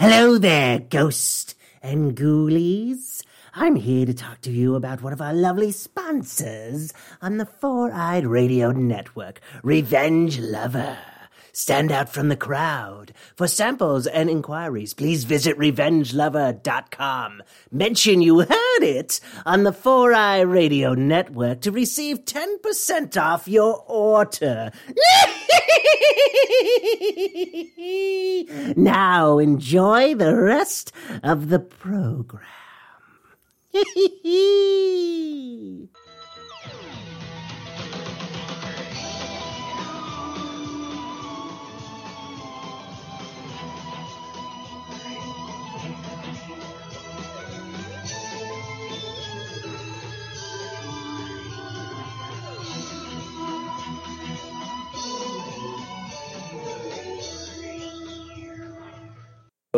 Hello there, ghost and ghoulies. I'm here to talk to you about one of our lovely sponsors on the Four Eyed Radio Network, Revenge Lover. Stand out from the crowd. For samples and inquiries, please visit revengelover.com. Mention you heard it on the Four Eye Radio Network to receive 10% off your order. now enjoy the rest of the program.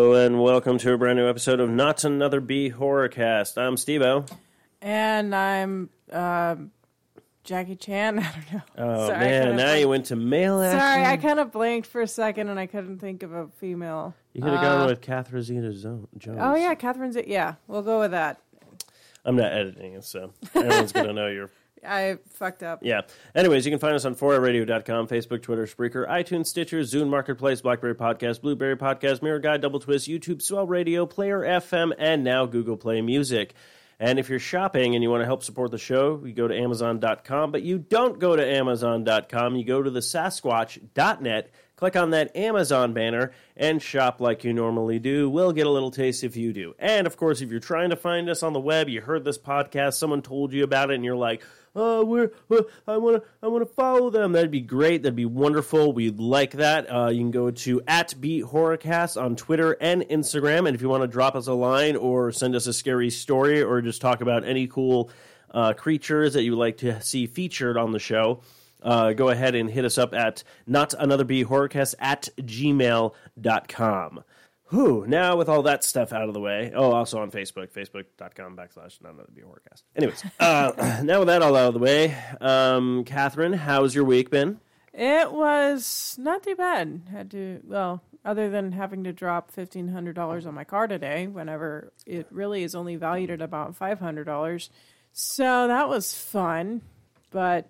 Hello and welcome to a brand new episode of Not Another B Horrorcast. I'm Steve-O. And I'm um Jackie Chan. I don't know. Oh Sorry, I man, kinda now blanked. you went to male action. Sorry, I kind of blanked for a second and I couldn't think of a female. You could have gone with Catherine Zeta Zo- Jones. Oh yeah, Catherine's. Yeah, we'll go with that. I'm not editing it, so everyone's gonna know you're. I fucked up. Yeah. Anyways, you can find us on 4radio.com, Facebook, Twitter, Spreaker, iTunes, Stitcher, Zune Marketplace, BlackBerry Podcast, Blueberry Podcast, Miro Guide, Double Twist, YouTube, Swell Radio, Player FM, and now Google Play Music. And if you're shopping and you want to help support the show, you go to Amazon.com, but you don't go to Amazon.com. You go to the Sasquatch.net, click on that Amazon banner, and shop like you normally do. We'll get a little taste if you do. And of course, if you're trying to find us on the web, you heard this podcast, someone told you about it, and you're like, oh, we're, uh, I want to, I want to follow them. That'd be great. That'd be wonderful. We'd like that. Uh, you can go to at Beat Horrorcast on Twitter and Instagram, and if you want to drop us a line or send us a scary story or just talk about any cool uh, creatures that you would like to see featured on the show. Uh, go ahead and hit us up at not another horrorcast at gmail.com. Whew, now with all that stuff out of the way. Oh, also on Facebook, facebook.com backslash not another B horrorcast. Anyways, uh, now with that all out of the way, um, Catherine, how's your week been? It was not too bad. Had to well, other than having to drop fifteen hundred dollars on my car today, whenever it really is only valued at about five hundred dollars. So that was fun, but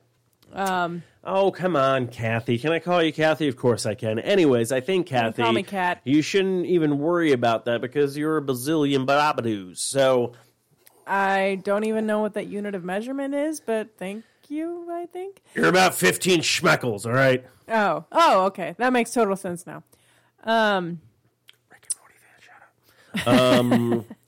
Oh, come on, Kathy. Can I call you Kathy? Of course I can. Anyways, I think, Kathy, call me Kat. you shouldn't even worry about that because you're a bazillion babadoos. So, I don't even know what that unit of measurement is. But thank you. I think. you're about 15 schmeckles, all right? Oh, oh, okay. That makes total sense now. Um, Um,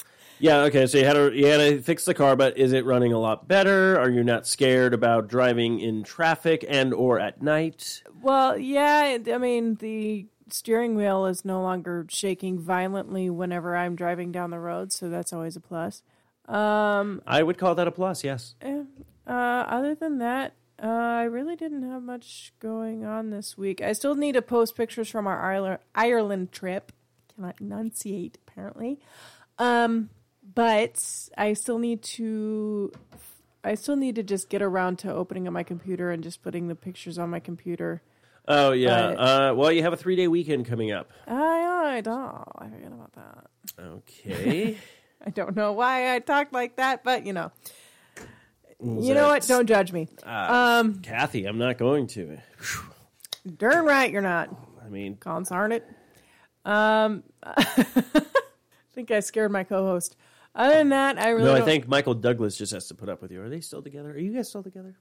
yeah, okay. So you had to you had to fix the car, but is it running a lot better? Are you not scared about driving in traffic and or at night? well, yeah. I mean, the steering wheel is no longer shaking violently whenever I'm driving down the road, so that's always a plus. I would call that a plus. Yes. Uh, other than that, uh, I really didn't have much going on this week. I still need to post pictures from our Ireland, Ireland trip. Cannot enunciate apparently. Um, but I still need to. I still need to just get around to opening up my computer and just putting the pictures on my computer. Oh yeah. But- Uh, well, you have a three day weekend coming up. I I don't. I forget about that. Okay. I don't know why I talked like that, but you know. You know what? Don't judge me. Um, Kathy, I'm not going to. darn right you're not. I mean, Consarn it. Um, I think I scared my co-host. Other than that, I really no, I don't- think Michael Douglas just has to put up with you. Are they still together? Are you guys still together?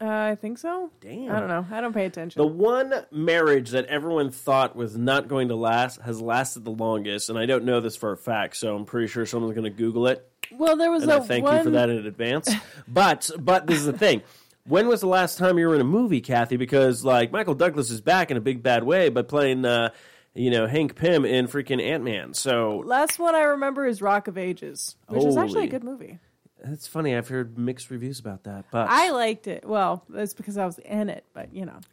uh, I think so. Damn. I don't know. I don't pay attention. The one marriage that everyone thought was not going to last has lasted the longest, and I don't know this for a fact, so I'm pretty sure someone's going to Google it. well, there was and a I thank one. you for that in advance. But but this is the thing. When was the last time you were in a movie, Kathy? Because like Michael Douglas is back in a big bad way, but playing uh, you know Hank Pym in freaking Ant Man. So Last one I remember is Rock of Ages, which is actually a good movie. it's funny. I've heard mixed reviews about that, but I liked it. Well, that's because I was in it, but you know.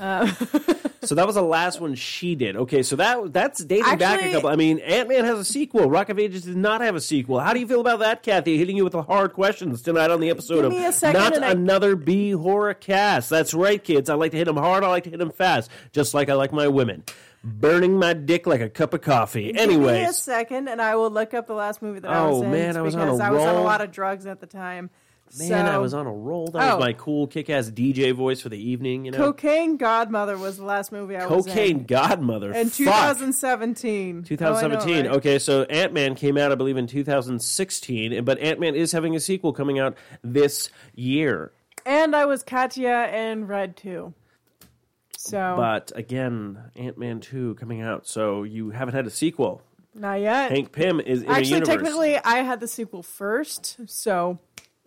Uh, so that was the last one she did. Okay, so that that's dating back a couple. I mean, Ant Man has a sequel. Rock of Ages did not have a sequel. How do you feel about that, Kathy? Hitting you with the hard questions tonight on the episode Give me a of second not another B horror cast. That's right, kids. I like to hit them hard. I like to hit them fast, just like I like my women. Burning my dick like a cup of coffee. Give me a second, and I will look up the last movie that I Oh, was in. man, I was on a because I was on a roll. lot of drugs at the time. man, I was on a roll. That was Oh. my cool kick-ass DJ voice for the evening. You know, Cocaine Godmother was the last movie I was cocaine in. godmother. In Fuck. 2017. 2017. Oh, I know, right? Okay, so Ant Man came out, I believe, in 2016, but Ant Man is having a sequel coming out this year. And I was Katya in Red 2. So But again, Ant Man 2 coming out, so you haven't had a sequel. not yet. Hank Pym is in a Actually, technically, I had the sequel first. So,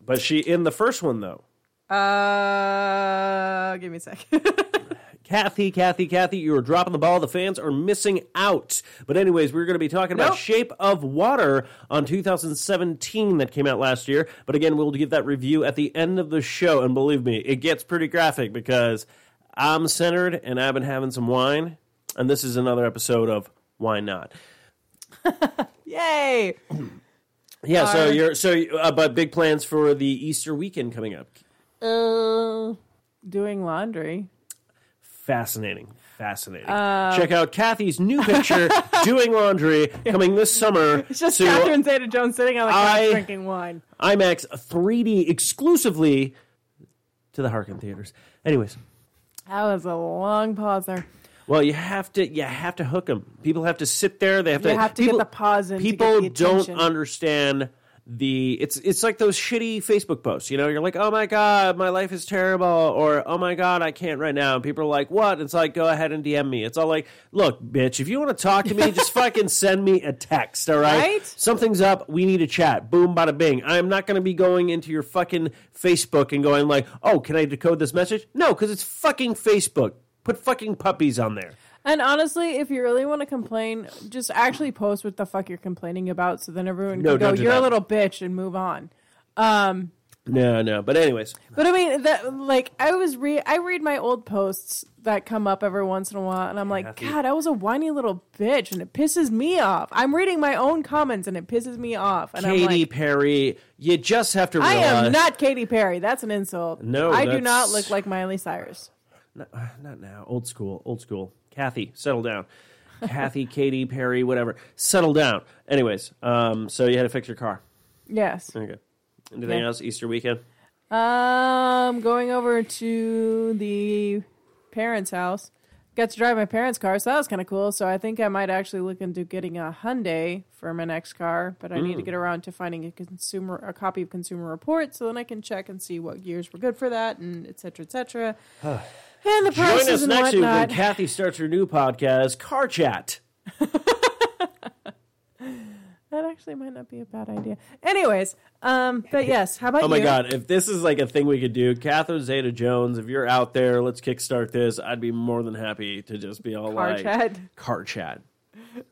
But she in the first one, though. uh, give me a sec. Kathy, Kathy, Kathy, you are dropping the ball. The fans are missing out. But anyways, we're going to be talking about Shape of Water on 2017 that came out last year. But again, we'll give that review at the end of the show. And believe me, it gets pretty graphic because I'm centered and I've been having some wine. And this is another episode of Why Not? Yay! Yeah, so Uh, you're so uh, but big plans for the Easter weekend coming up. Uh, doing laundry. Fascinating. Fascinating. Uh, Check out Kathy's new picture, Doing Laundry, coming this summer It's just to Catherine Zeta Jones sitting on the couch drinking wine. IMAX 3D exclusively to the Harkin theaters. Anyways, That was a long pause there. well, you have to you have to hook them. People have to sit there. They have to. You have to get people, the pause in to get People don't understand the. It's it's like those shitty Facebook posts. You know, you're like, oh my god, my life is terrible, or oh my god, I can't right now. And people are like, what? It's like, go ahead and DM me. It's all like, look, bitch, if you want to talk to me, just fucking send me a text. All right? Right? Something's up. We need to chat. Boom, bada bing. I am not going to be going into your fucking Facebook and going like, oh, can I decode this message? No, because it's fucking Facebook. Put fucking puppies on there. And honestly, if you really want to complain, just actually post what the fuck you're complaining about, so then everyone No, can go, "You're that. a little bitch," and move on. Um, no, no. But anyways, But I mean, that like I was re I read my old posts that come up every once in a while, and I'm like, Kathy. God, I was a whiny little bitch, and it pisses me off. I'm reading my own comments, and it pisses me off. And Katy I'm like, Perry, you just have to I am not Katy Perry. That's an insult. No, I do not look like Miley Cyrus. not, not now. Old school. Old school. Kathy, settle down. Kathy, Katy Perry, whatever. Settle down. Anyways, um, so you had to fix your car. Yes. Okay. Anything Yeah. else? Easter weekend. Um, going over to the parents' house. Got to drive my parents' car, so that was kind of cool. So I think I might actually look into getting a Hyundai for my next car, but I need to Mm. get around to finding a consumer a copy of Consumer Report, so then I can check and see what gears were good for that, and et cetera, et cetera. and the Join us and next week when whatnot. Kathy starts her new podcast, Car Chat. that actually might not be a bad idea. Anyways, um, but yes, how about Oh my you? god, if this is like a thing we could do, Catherine Zeta Jones, if you're out there, let's kickstart this. I'd be more than happy to just be all Car like chat. car chat.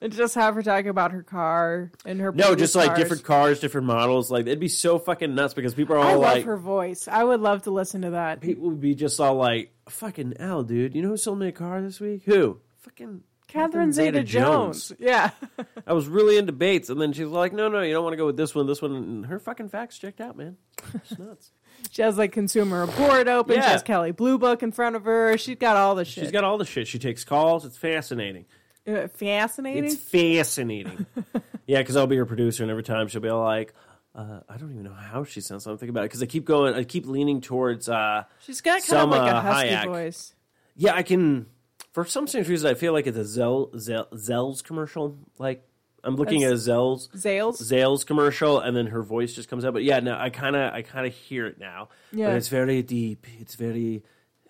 And just have her talking about her car and her No, just like cars. different cars, different models. Like it'd be so fucking nuts because people are all I love like her voice. I would love to listen to that. people would be just all like, fucking L, dude. You know who sold me a car this week? Who? Fucking Catherine Zeta Jones. Yeah. I was really into Bates, and then she's like, no, no, you don't want to go with this one, this one. And her fucking facts checked out, man. It's nuts. she has like Consumer Report open. She has Kelly Blue Book in front of her. She's got all the shit. She's got all the shit. She takes calls. It's fascinating. Uh, fascinating. It's fascinating. yeah, because I'll be her producer, and every time she'll be like, uh, I don't even know how she sounds. I'm thinking about it because I keep going, I keep leaning towards. Uh, She's got kind of like a husky Hayek. voice. yeah, I can. For some strange reason, I feel like it's a Zell, Zell, Zell's commercial. Like I'm looking at a That's- Zell's Zales. Zales commercial, and then her voice just comes out. But yeah, no, I kind of, I kind of hear it now. Yeah. but it's very deep. It's very.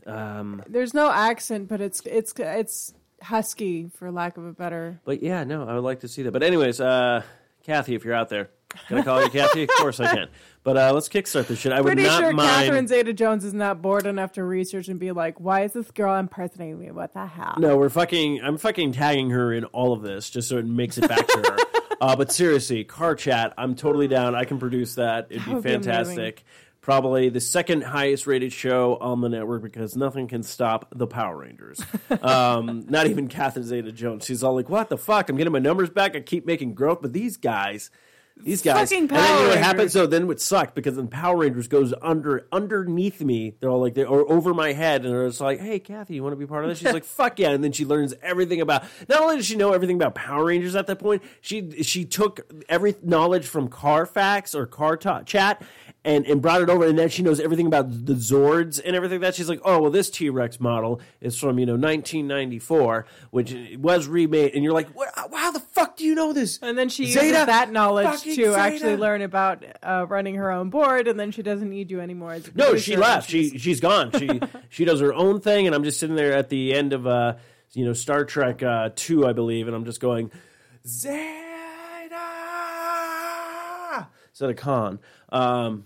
Um, There's no accent, but it's it's it's husky for lack of a better. but yeah, no, I would like to see that. But anyways, uh, Kathy, if you're out there, can I call you Kathy? Of course I can. But uh, let's kickstart this shit. I would Pretty not sure mind. Catherine Zeta Jones is not bored enough to research and be like, "Why is this girl impersonating me? What the hell?" No, we're fucking. I'm fucking tagging her in all of this just so it makes it back to her. Uh, but seriously, car chat. I'm totally down. I can produce that. It'd That be would be fantastic. Probably the second highest rated show on the network because nothing can stop the Power Rangers. um, not even Catherine Zeta Jones. She's all like, "What the fuck? I'm getting my numbers back. I keep making growth, but these guys." These guys, Fucking and then you know Power what happens? Rangers. So then it sucked because then Power Rangers goes under underneath me. They're all like they or over my head, and they're just like, "Hey, Kathy, you want to be part of this?" She's like, "Fuck yeah!" And then she learns everything about. Not only does she know everything about Power Rangers at that point, she she took every knowledge from Carfax or Car Chat. And, and brought it over, and then she knows everything about the Zords and everything. That she's like, oh well, this T Rex model is from you know 1994, which was remade, and you're like, what, how the fuck do you know this? And then she Zeta, uses that knowledge to actually learn about uh, running her own board, and then she doesn't need you anymore. No, she left. she's- She she's gone. She she does her own thing, and I'm just sitting there at the end of uh you know Star Trek uh, two, I believe, and I'm just going Zeta instead of Khan. Um,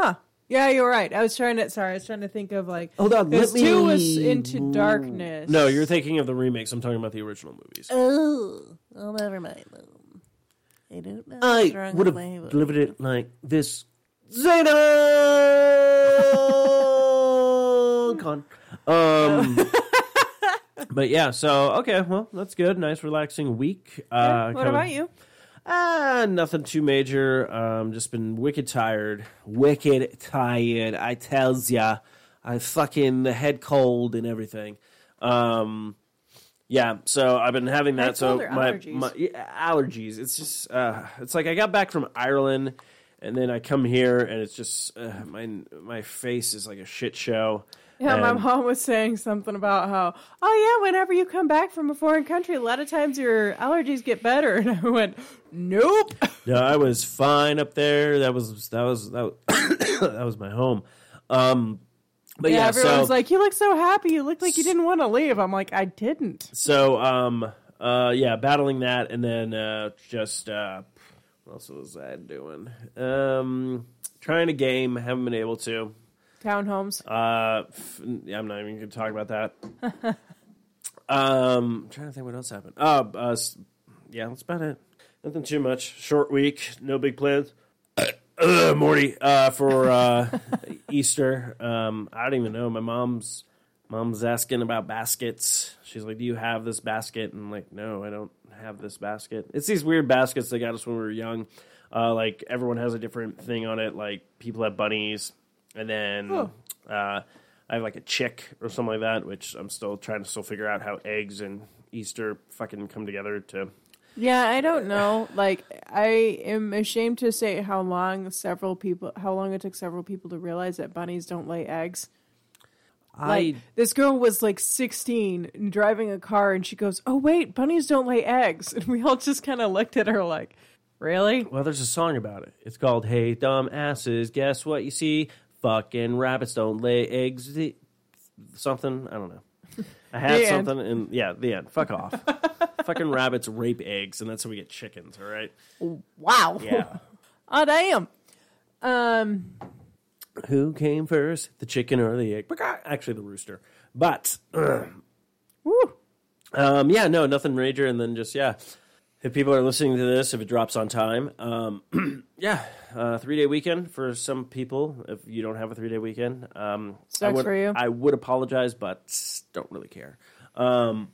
Huh. Yeah, you're right. I was trying to. Sorry, I was trying to think of like. Hold on, because let me- two was into darkness. no, you're thinking of the remakes. I'm talking about the original movies. Oh, oh, never mind. I don't know. I would have with my voice. delivered it like this. Zeta Khan. Um. But yeah, so okay, well, that's good. Nice, relaxing week. Uh, What coming- about you? Ah, nothing too major. Um, just been wicked tired. Wicked tired. I tells ya. I fucking the head cold and everything. Um, yeah, so I've been having that. Head so my, allergies? my yeah, allergies. It's just uh, it's like I got back from Ireland, and then I come here, and it's just uh, my my face is like a shit show. Yeah, my mom was saying something about how, oh yeah, whenever you come back from a foreign country, a lot of times your allergies get better. And I went, nope. No, I was fine up there. That was that was that was, that was my home. Um, but Yeah, yeah, everyone's so like, you look so happy. You look like you didn't want to leave. I'm like, I didn't. so um uh yeah, battling that, and then uh just uh what else was I doing? Um, trying to game, haven't been able to. Townhomes. Uh, yeah, I'm not even going to talk about that. um, I'm trying to think what else happened. Uh, uh, yeah, that's about it. Nothing too much. Short week, no big plans. Uh, Morty, uh, for uh, Easter. Um, I don't even know. My mom's mom's asking about baskets. She's like, "Do you have this basket?" And I'm like, "No, I don't have this basket." It's these weird baskets they got us when we were young. Uh, like everyone has a different thing on it. Like people have bunnies, and then Oh. uh, I have like a chick or something like that, which I'm still trying to still figure out how eggs and Easter fucking come together to. Yeah, I don't know. Like, I am ashamed to say how long several people, how long it took several people to realize that bunnies don't lay eggs. Like, I this girl was like 16 and driving a car, and she goes, "Oh wait, bunnies don't lay eggs." And we all just kind of looked at her like, "Really?" well, there's a song about it. It's called "Hey Dumb Asses, Guess What You See? Fucking rabbits don't lay eggs." Something I don't know. I had something, and yeah, the end. Fuck off. fucking rabbits rape eggs, and that's how we get chickens. All right. Wow. Yeah. Oh damn. Um. Who came first, the chicken or the egg? Actually, the rooster. But Woo. Um, yeah, no, nothing major. And then just, yeah, if people are listening to this, if it drops on time, um, yeah, uh, three day weekend for some people. If you don't have a three day weekend, um, I would, for you. I would apologize, but don't really care. Um,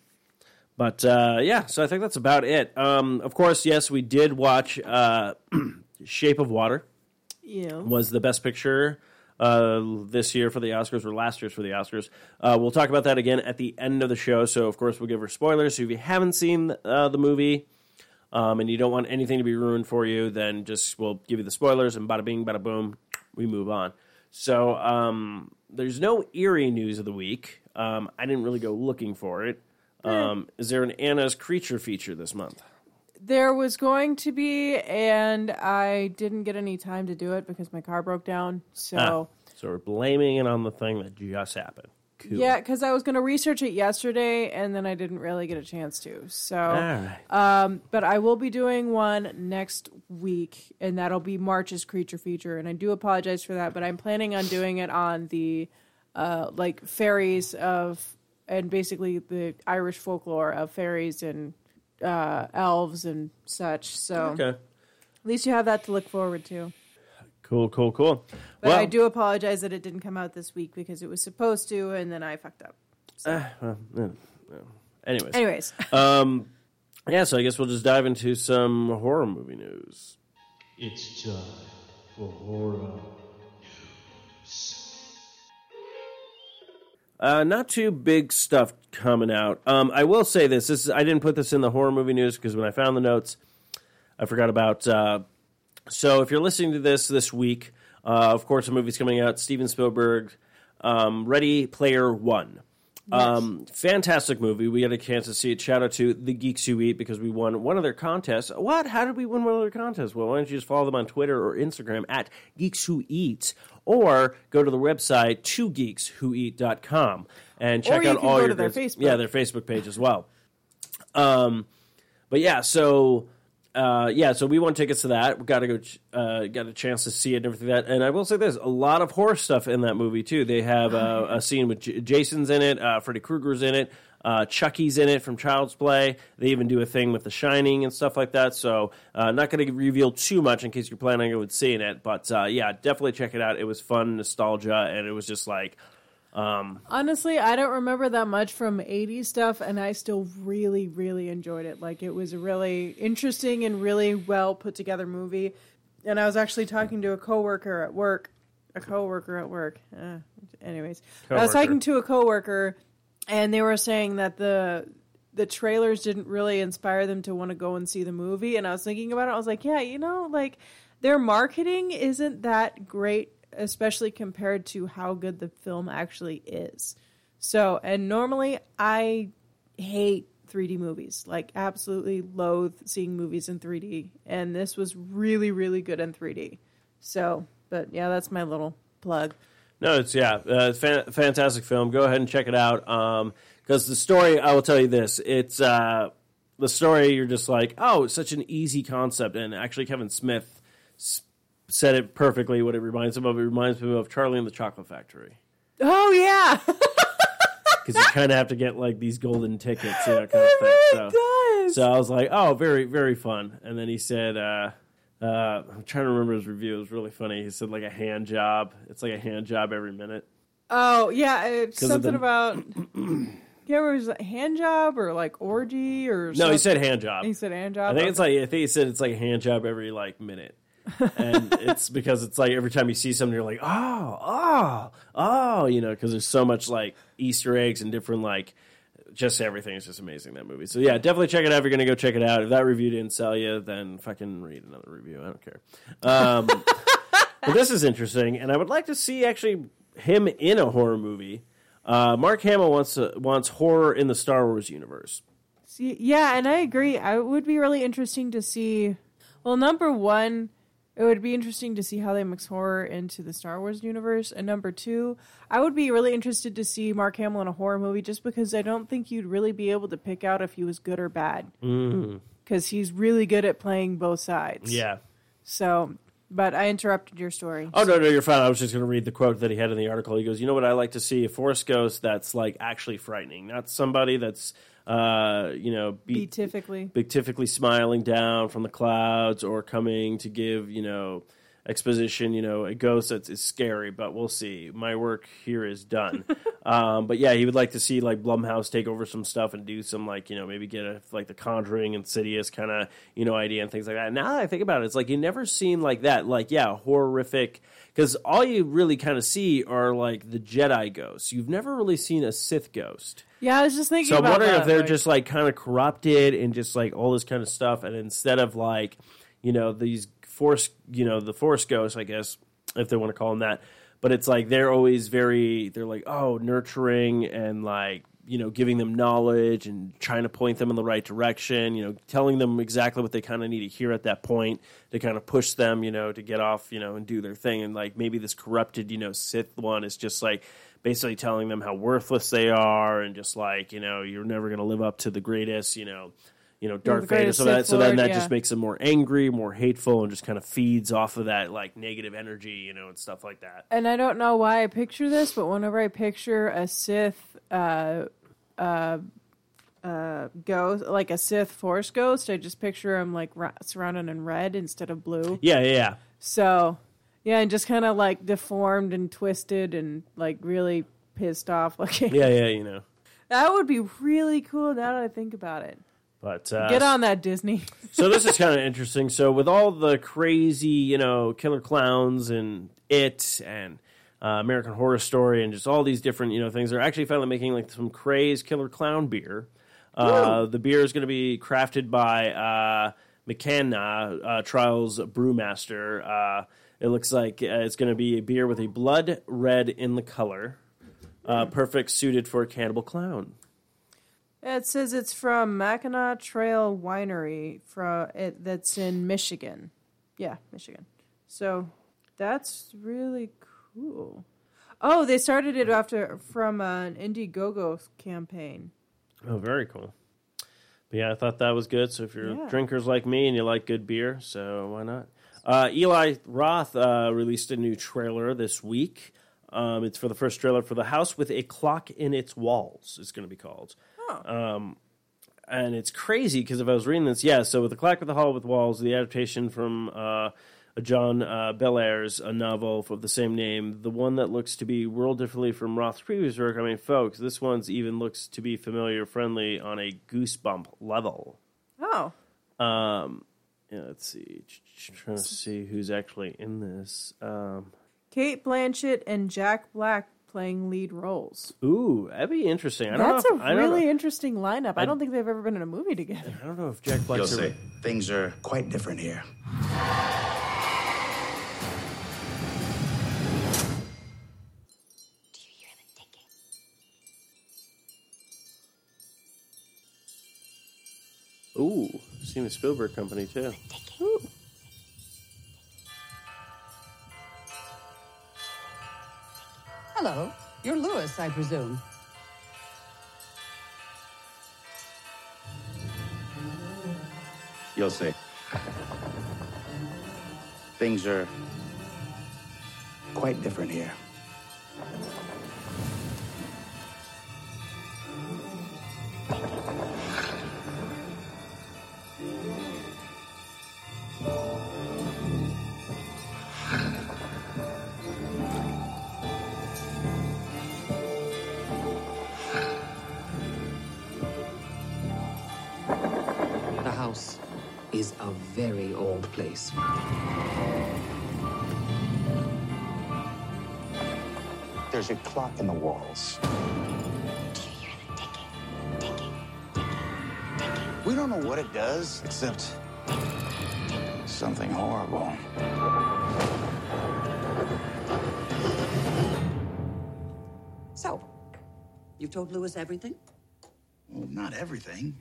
but uh, yeah, so I think that's about it. Um, of course, yes, we did watch uh, Shape of Water Yeah. was the best picture uh, this year for the Oscars or last year's for the Oscars. Uh, we'll talk about that again at the end of the show. So, of course, we'll give her spoilers. So, if you haven't seen uh, the movie um, and you don't want anything to be ruined for you, then just we'll give you the spoilers and bada bing, bada boom, we move on. So, um, there's no eerie news of the week. Um, I didn't really go looking for it. Um, is there an Anna's Creature feature this month? There was going to be, and I didn't get any time to do it because my car broke down. So. Ah, so, we're blaming it on the thing that just happened. Cool. Yeah, because I was going to research it yesterday, and then I didn't really get a chance to. So, right. um, but I will be doing one next week, and that'll be March's creature feature. And I do apologize for that, but I'm planning on doing it on the uh, like fairies of, and basically the Irish folklore of fairies and uh, elves and such. So Okay. at least you have that to look forward to. Cool, cool, cool. But well, I do apologize that it didn't come out this week because it was supposed to, and then I fucked up. uh, well, eh, well. Anyways, Anyways, um, yeah. So I guess we'll just dive into some horror movie news. It's time for horror. Uh, not too big stuff coming out. Um, I will say this: this is, I didn't put this in the horror movie news because when I found the notes, I forgot about. Uh, so if you're listening to this this week, uh, of course, a movie's coming out. Steven Spielberg, um, Ready Player One. Um, fantastic movie. We had a chance to see it. Shout out to the Geeks Who Eat because we won one of their contests. What? How did we win one of their contests? Well, why don't you just follow them on Twitter or Instagram at Geeks Who Eat, or go to the website twogeekswhoeat.com and check out all your their Facebook. Yeah, their Facebook page as well. Um, but yeah, so uh, yeah, so we won tickets to that. We got to go, uh, got a chance to see it and everything like that. And I will say this: a lot of horror stuff in that movie too. They have uh, a scene with J- Jason's in it, uh, Freddy Krueger's in it, uh, Chucky's in it from Child's Play. They even do a thing with The Shining and stuff like that. So uh, not going to reveal too much in case you're planning on seeing it. But uh, yeah, definitely check it out. It was fun, nostalgia, and it was just like. Honestly, I don't remember that much from 80s stuff, and I still really, really enjoyed it. Like, it was a really interesting and really well put together movie. And I was actually talking to a coworker at work. A coworker at work. Uh, anyways, I was talking to a coworker, and they were saying that the the trailers didn't really inspire them to want to go and see the movie. And I was thinking about it. I was like, yeah, you know, like their marketing isn't that great, especially compared to how good the film actually is. So, and normally I hate 3D movies, like absolutely loathe seeing movies in 3D. And this was really, really good in 3D. So, but yeah, that's my little plug. No, it's yeah, uh, fan- fantastic film. Go ahead and check it out. Because the story, I will tell you this: it's uh, the story. You're just like, oh, it's such an easy concept, and actually, Kevin Smith said it perfectly. What it reminds him of, it reminds me of Charlie and the Chocolate Factory. Oh, yeah. Because you kind of have to get like these golden tickets, you know, kind of thing. So, does. so I was like, oh, very, very fun. And then he said, uh, uh, I'm trying to remember his review. It was really funny. He said like a hand job. It's like a hand job every minute. Oh yeah, it's something the- about yeah, it was a hand job or like orgy or No, he said hand job. he said hand job. I think it's like I think he said it's like a hand job every like minute. And it's because it's like every time you see something, you're like, oh, oh, oh, you know, because there's so much like Easter eggs and different like just everything is just amazing that movie. So yeah, definitely check it out. If you're gonna go check it out, if that review didn't sell you, then fucking read another review. I don't care. Um, but this is interesting, and I would like to see actually him in a horror movie. Uh, Mark Hamill wants to, wants horror in the Star Wars universe. See, yeah, and I agree. I it would be really interesting to see. Well, number one, it would be interesting to see how they mix horror into the Star Wars universe, and number two, I would be really interested to see Mark Hamill in a horror movie, just because I don't think you'd really be able to pick out if he was good or bad, mm-hmm. because he's really good at playing both sides. Yeah. So, but I interrupted your story. Oh no, no, you're fine. I was just going to read the quote that he had in the article. He goes, "You know what I like to see? A forest ghost that's like actually frightening, not somebody that's uh, you know, be- Beatifically. beatifically smiling down from the clouds or coming to give you know exposition. You know, a ghost that's is scary, but we'll see. My work here is done. um, but yeah, he would like to see like Blumhouse take over some stuff and do some like you know maybe get a like the Conjuring, Insidious kind of you know idea and things like that. Now that I think about it, it's like you never seen like that. Like yeah, horrific. Because all you really kind of see are like the Jedi ghosts. You've never really seen a Sith ghost. Yeah, I was just thinking So I'm wondering that, if they're like- just like kind of corrupted and just like all this kind of stuff, and instead of like, you know, these force, you know, the force ghosts, I guess, if they want to call them that, but it's like they're always very, they're like, oh, nurturing and like, you know, giving them knowledge and trying to point them in the right direction, you know, telling them exactly what they kind of need to hear at that point to kind of push them, you know, to get off, you know, and do their thing. And like maybe this corrupted, you know, Sith one is just like, basically telling them how worthless they are and just like you know you're never going to live up to the greatest you know you know Darth Vader so that so then that yeah. just makes them more angry more hateful and just kind of feeds off of that like negative energy you know and stuff like that and I don't know why I picture this, but whenever I picture a Sith uh, uh, uh, ghost, like a Sith Force ghost, I just picture him like ra- surrounded in red instead of blue. yeah yeah yeah So, Yeah, and just kind of like deformed and twisted and like really pissed off looking. Yeah, yeah, you know. That would be really cool now that I think about it. But uh, Get on that, Disney. so this is kind of interesting. So with all the crazy, you know, killer clowns and it and uh, American Horror Story and just all these different, you know, things, they're actually finally making like some crazed killer clown beer. Uh, the beer is going to be crafted by uh, McKenna uh, Trials Brewmaster. Uh, it looks like uh, it's going to be a beer with a blood red in the color, uh, perfect suited for a cannibal clown. It says it's from Mackinaw Trail Winery from it, that's in Michigan. Yeah, Michigan. So that's really cool. Oh, they started it after from an Indiegogo campaign. Oh, very cool. But yeah, I thought that was good. So if you're Yeah. drinkers like me and you like good beer, so why not? Uh, Eli Roth uh, released a new trailer this week. Um, it's for the first trailer for The House with a Clock in Its Walls, it's going to be called. Um, and it's crazy because if I was reading this, yeah, so with The Clock with the Hall with Walls, the adaptation from uh, John uh, Bellairs, a novel of the same name, the one that looks to be world differently from Roth's previous work. I mean, folks, this one's even looks to be familiar friendly on a goosebump level. Oh, Um, yeah, let's see. Trying to see who's actually in this. Um, Cate Blanchett and Jack Black playing lead roles. ooh, that'd be interesting. I don't That's know. a if, I don't really interesting lineup. I, don't think they've ever been in a movie together. I don't know if Jack You'll Black's see. Things are quite different here. Do you hear the ticking? Ooh, Steven Spielberg company too. Hello. You're Lewis, I presume. You'll see. Things are quite different here. There's a clock in the walls. Do you hear the ticking? Ticking, ticking, ticking. We don't know what it does, except something horrible. So, you've told Lewis everything? Well, not everything.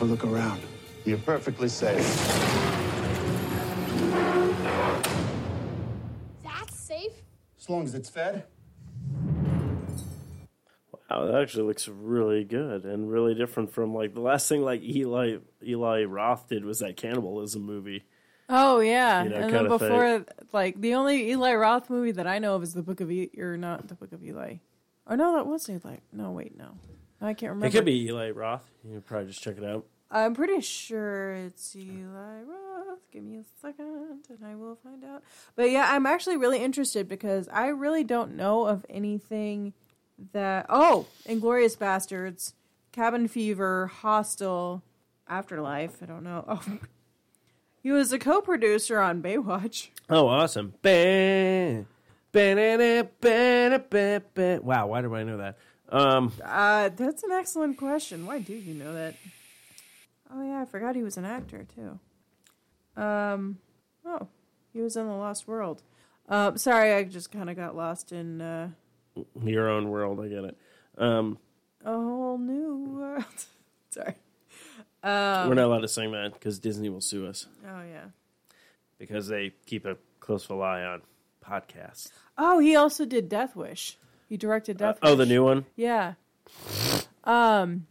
Have a look around. You're perfectly safe. That's safe. As long as it's fed. Wow, that actually looks really good and really different from like the last thing like Eli Eli Roth did was that cannibalism movie. Oh yeah, You know, and then kinda before, like the only Eli Roth movie that I know of is the Book of E, or not the Book of Eli. Oh no, that was Eli. No, wait, no, I can't remember. It could be Eli Roth. You could probably just check it out. I'm pretty sure it's Eli Roth. Give me a second, and I will find out. But yeah, I'm actually really interested because I really don't know of anything that. Oh, Inglourious Basterds, Cabin Fever, Hostel, Afterlife. I don't know. Oh, he was a co-producer on Baywatch. Oh, awesome! Ba- ba-da-da, ba-da, ba- ba- Wow, why do I know that? Um, Uh, that's an excellent question. Why do you know that? Oh yeah, I forgot he was an actor too. Um, oh, he was in the Lost World. Um, sorry, I just kind of got lost in uh, your own world. I get it. Um, a whole new world. sorry. we're not allowed to sing that because Disney will sue us Oh yeah. because they keep a close eye on podcasts. Oh, he also did Death Wish. He directed Death. oh, the new one. Yeah. Um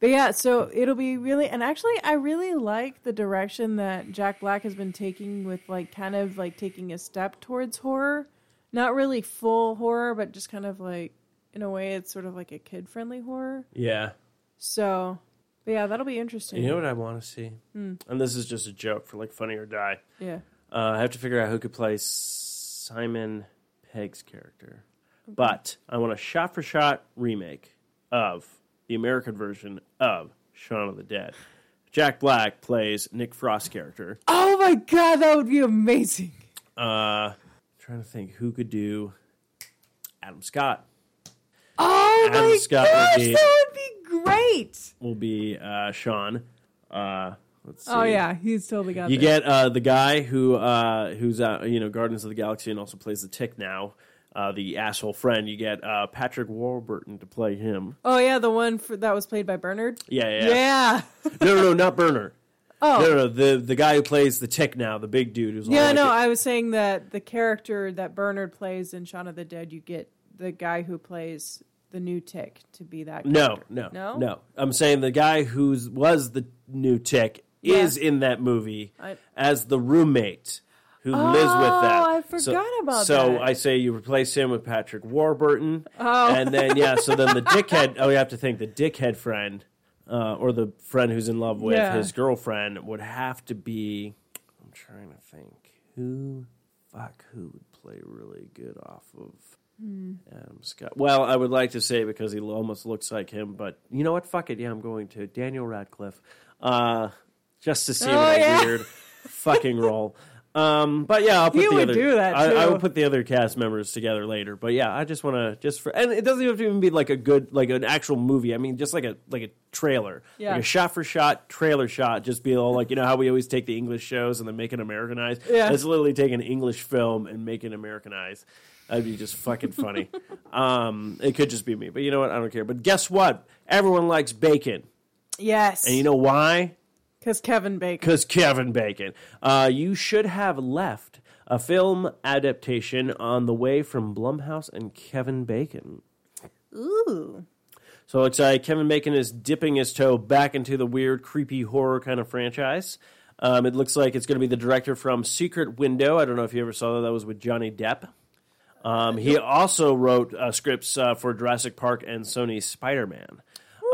But yeah, so it'll be really, and actually, I really like the direction that Jack Black has been taking with like kind of like taking a step towards horror. Not really full horror, but just kind of like, in a way, it's sort of like a kid friendly horror. Yeah. So, but yeah, that'll be interesting. You know what I want to see? Hmm. And this is just a joke for like Funny or Die. Yeah. Uh, I have to figure out who could play Simon Pegg's character. But I want a shot for shot remake of the American version of Shaun of the Dead. Jack Black plays Nick Frost's character. Oh my god, that would be amazing. Uh, trying to think who could do Adam Scott. Oh Adam my Scott gosh, would be- that would be great. Will be uh, Sean. Uh, let's see. Oh yeah, he's totally got You this. get uh, the guy who uh, who's uh, you know Guardians of the Galaxy and also plays the Tick now, uh, the asshole friend. You get uh, Patrick Warburton to play him. Oh yeah, the one for, that was played by Bernard. Yeah, yeah. Yeah. no, no, no, not Bernard. Oh. No, no, no, the the guy who plays the Tick now, the big dude who's Yeah, like no, I was saying that the character that Bernard plays in Shaun of the Dead, you get the guy who plays the new Tick to be that. no, character. no, no, no. I'm saying the guy who's was the new Tick Yeah. is in that movie I- as the roommate who lives with that. Oh, I So- forgot about so that. So I say you replace him with Patrick Warburton. Oh. And then, yeah, so then the dickhead, oh, you have to think the dickhead friend, uh, or the friend who's in love with Yeah. his girlfriend would have to be, I'm trying to think, who, fuck, who would play really good off of Hmm. Adam Scott? Well, I would like to say because he almost looks like him, but you know what? Fuck it. Yeah, I'm going to Daniel Radcliffe. Uh, just to see him Oh, in a weird fucking role. Um, but yeah, I'll put He the would other. do that, I, I, will put the other cast members together later. But yeah, I just want to just for, and it doesn't have to even be like a good like an actual movie. I mean, just like a like a trailer, Yeah. like a shot for shot trailer shot. Just be all like you know how we always take the English shows and then make it Americanized. Yeah. it's literally take an English film and make it Americanized. That'd be just fucking funny. um, it could just be me, but you know what? I don't care. But guess what? Everyone likes bacon, Yes, and you know why? Because Kevin Bacon. Because Kevin Bacon. Uh, you should have left a film adaptation on the way from Blumhouse and Kevin Bacon. Ooh, So it looks like Kevin Bacon is dipping his toe back into the weird, creepy horror kind of franchise. Um, it looks like it's going to be the director from Secret Window. I don't know if you ever saw that. That was with Johnny Depp. Um, he also wrote uh, scripts uh, for Jurassic Park and Sony's Spider Man.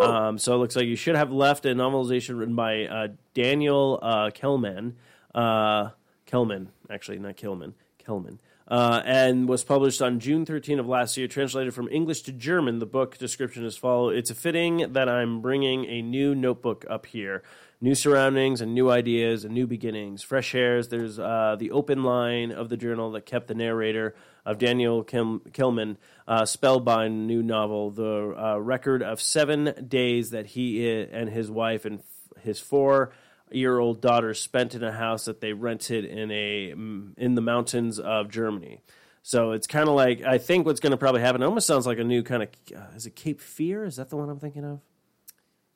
Um, so it looks like you should have left a novelization written by uh, Daniel uh, Kehlmann. Uh, Kehlmann, actually, not Kehlmann. Kehlmann. Uh, and was published on June 13 of last year, translated from English to German. The book description is follow. It's a fitting that I'm bringing a new notebook up here. New surroundings and new ideas and new beginnings. Fresh airs. There's uh, the open line of the journal that kept the narrator of Daniel Kim- Kilman uh, spellbind new novel. The uh, record of seven days that he and his wife and f- his four year old daughter spent in a house that they rented in a in the mountains of Germany. So it's kind of like I think what's going to probably happen. It almost sounds like a new kind of uh, is it Cape Fear? Is that the one I'm thinking of?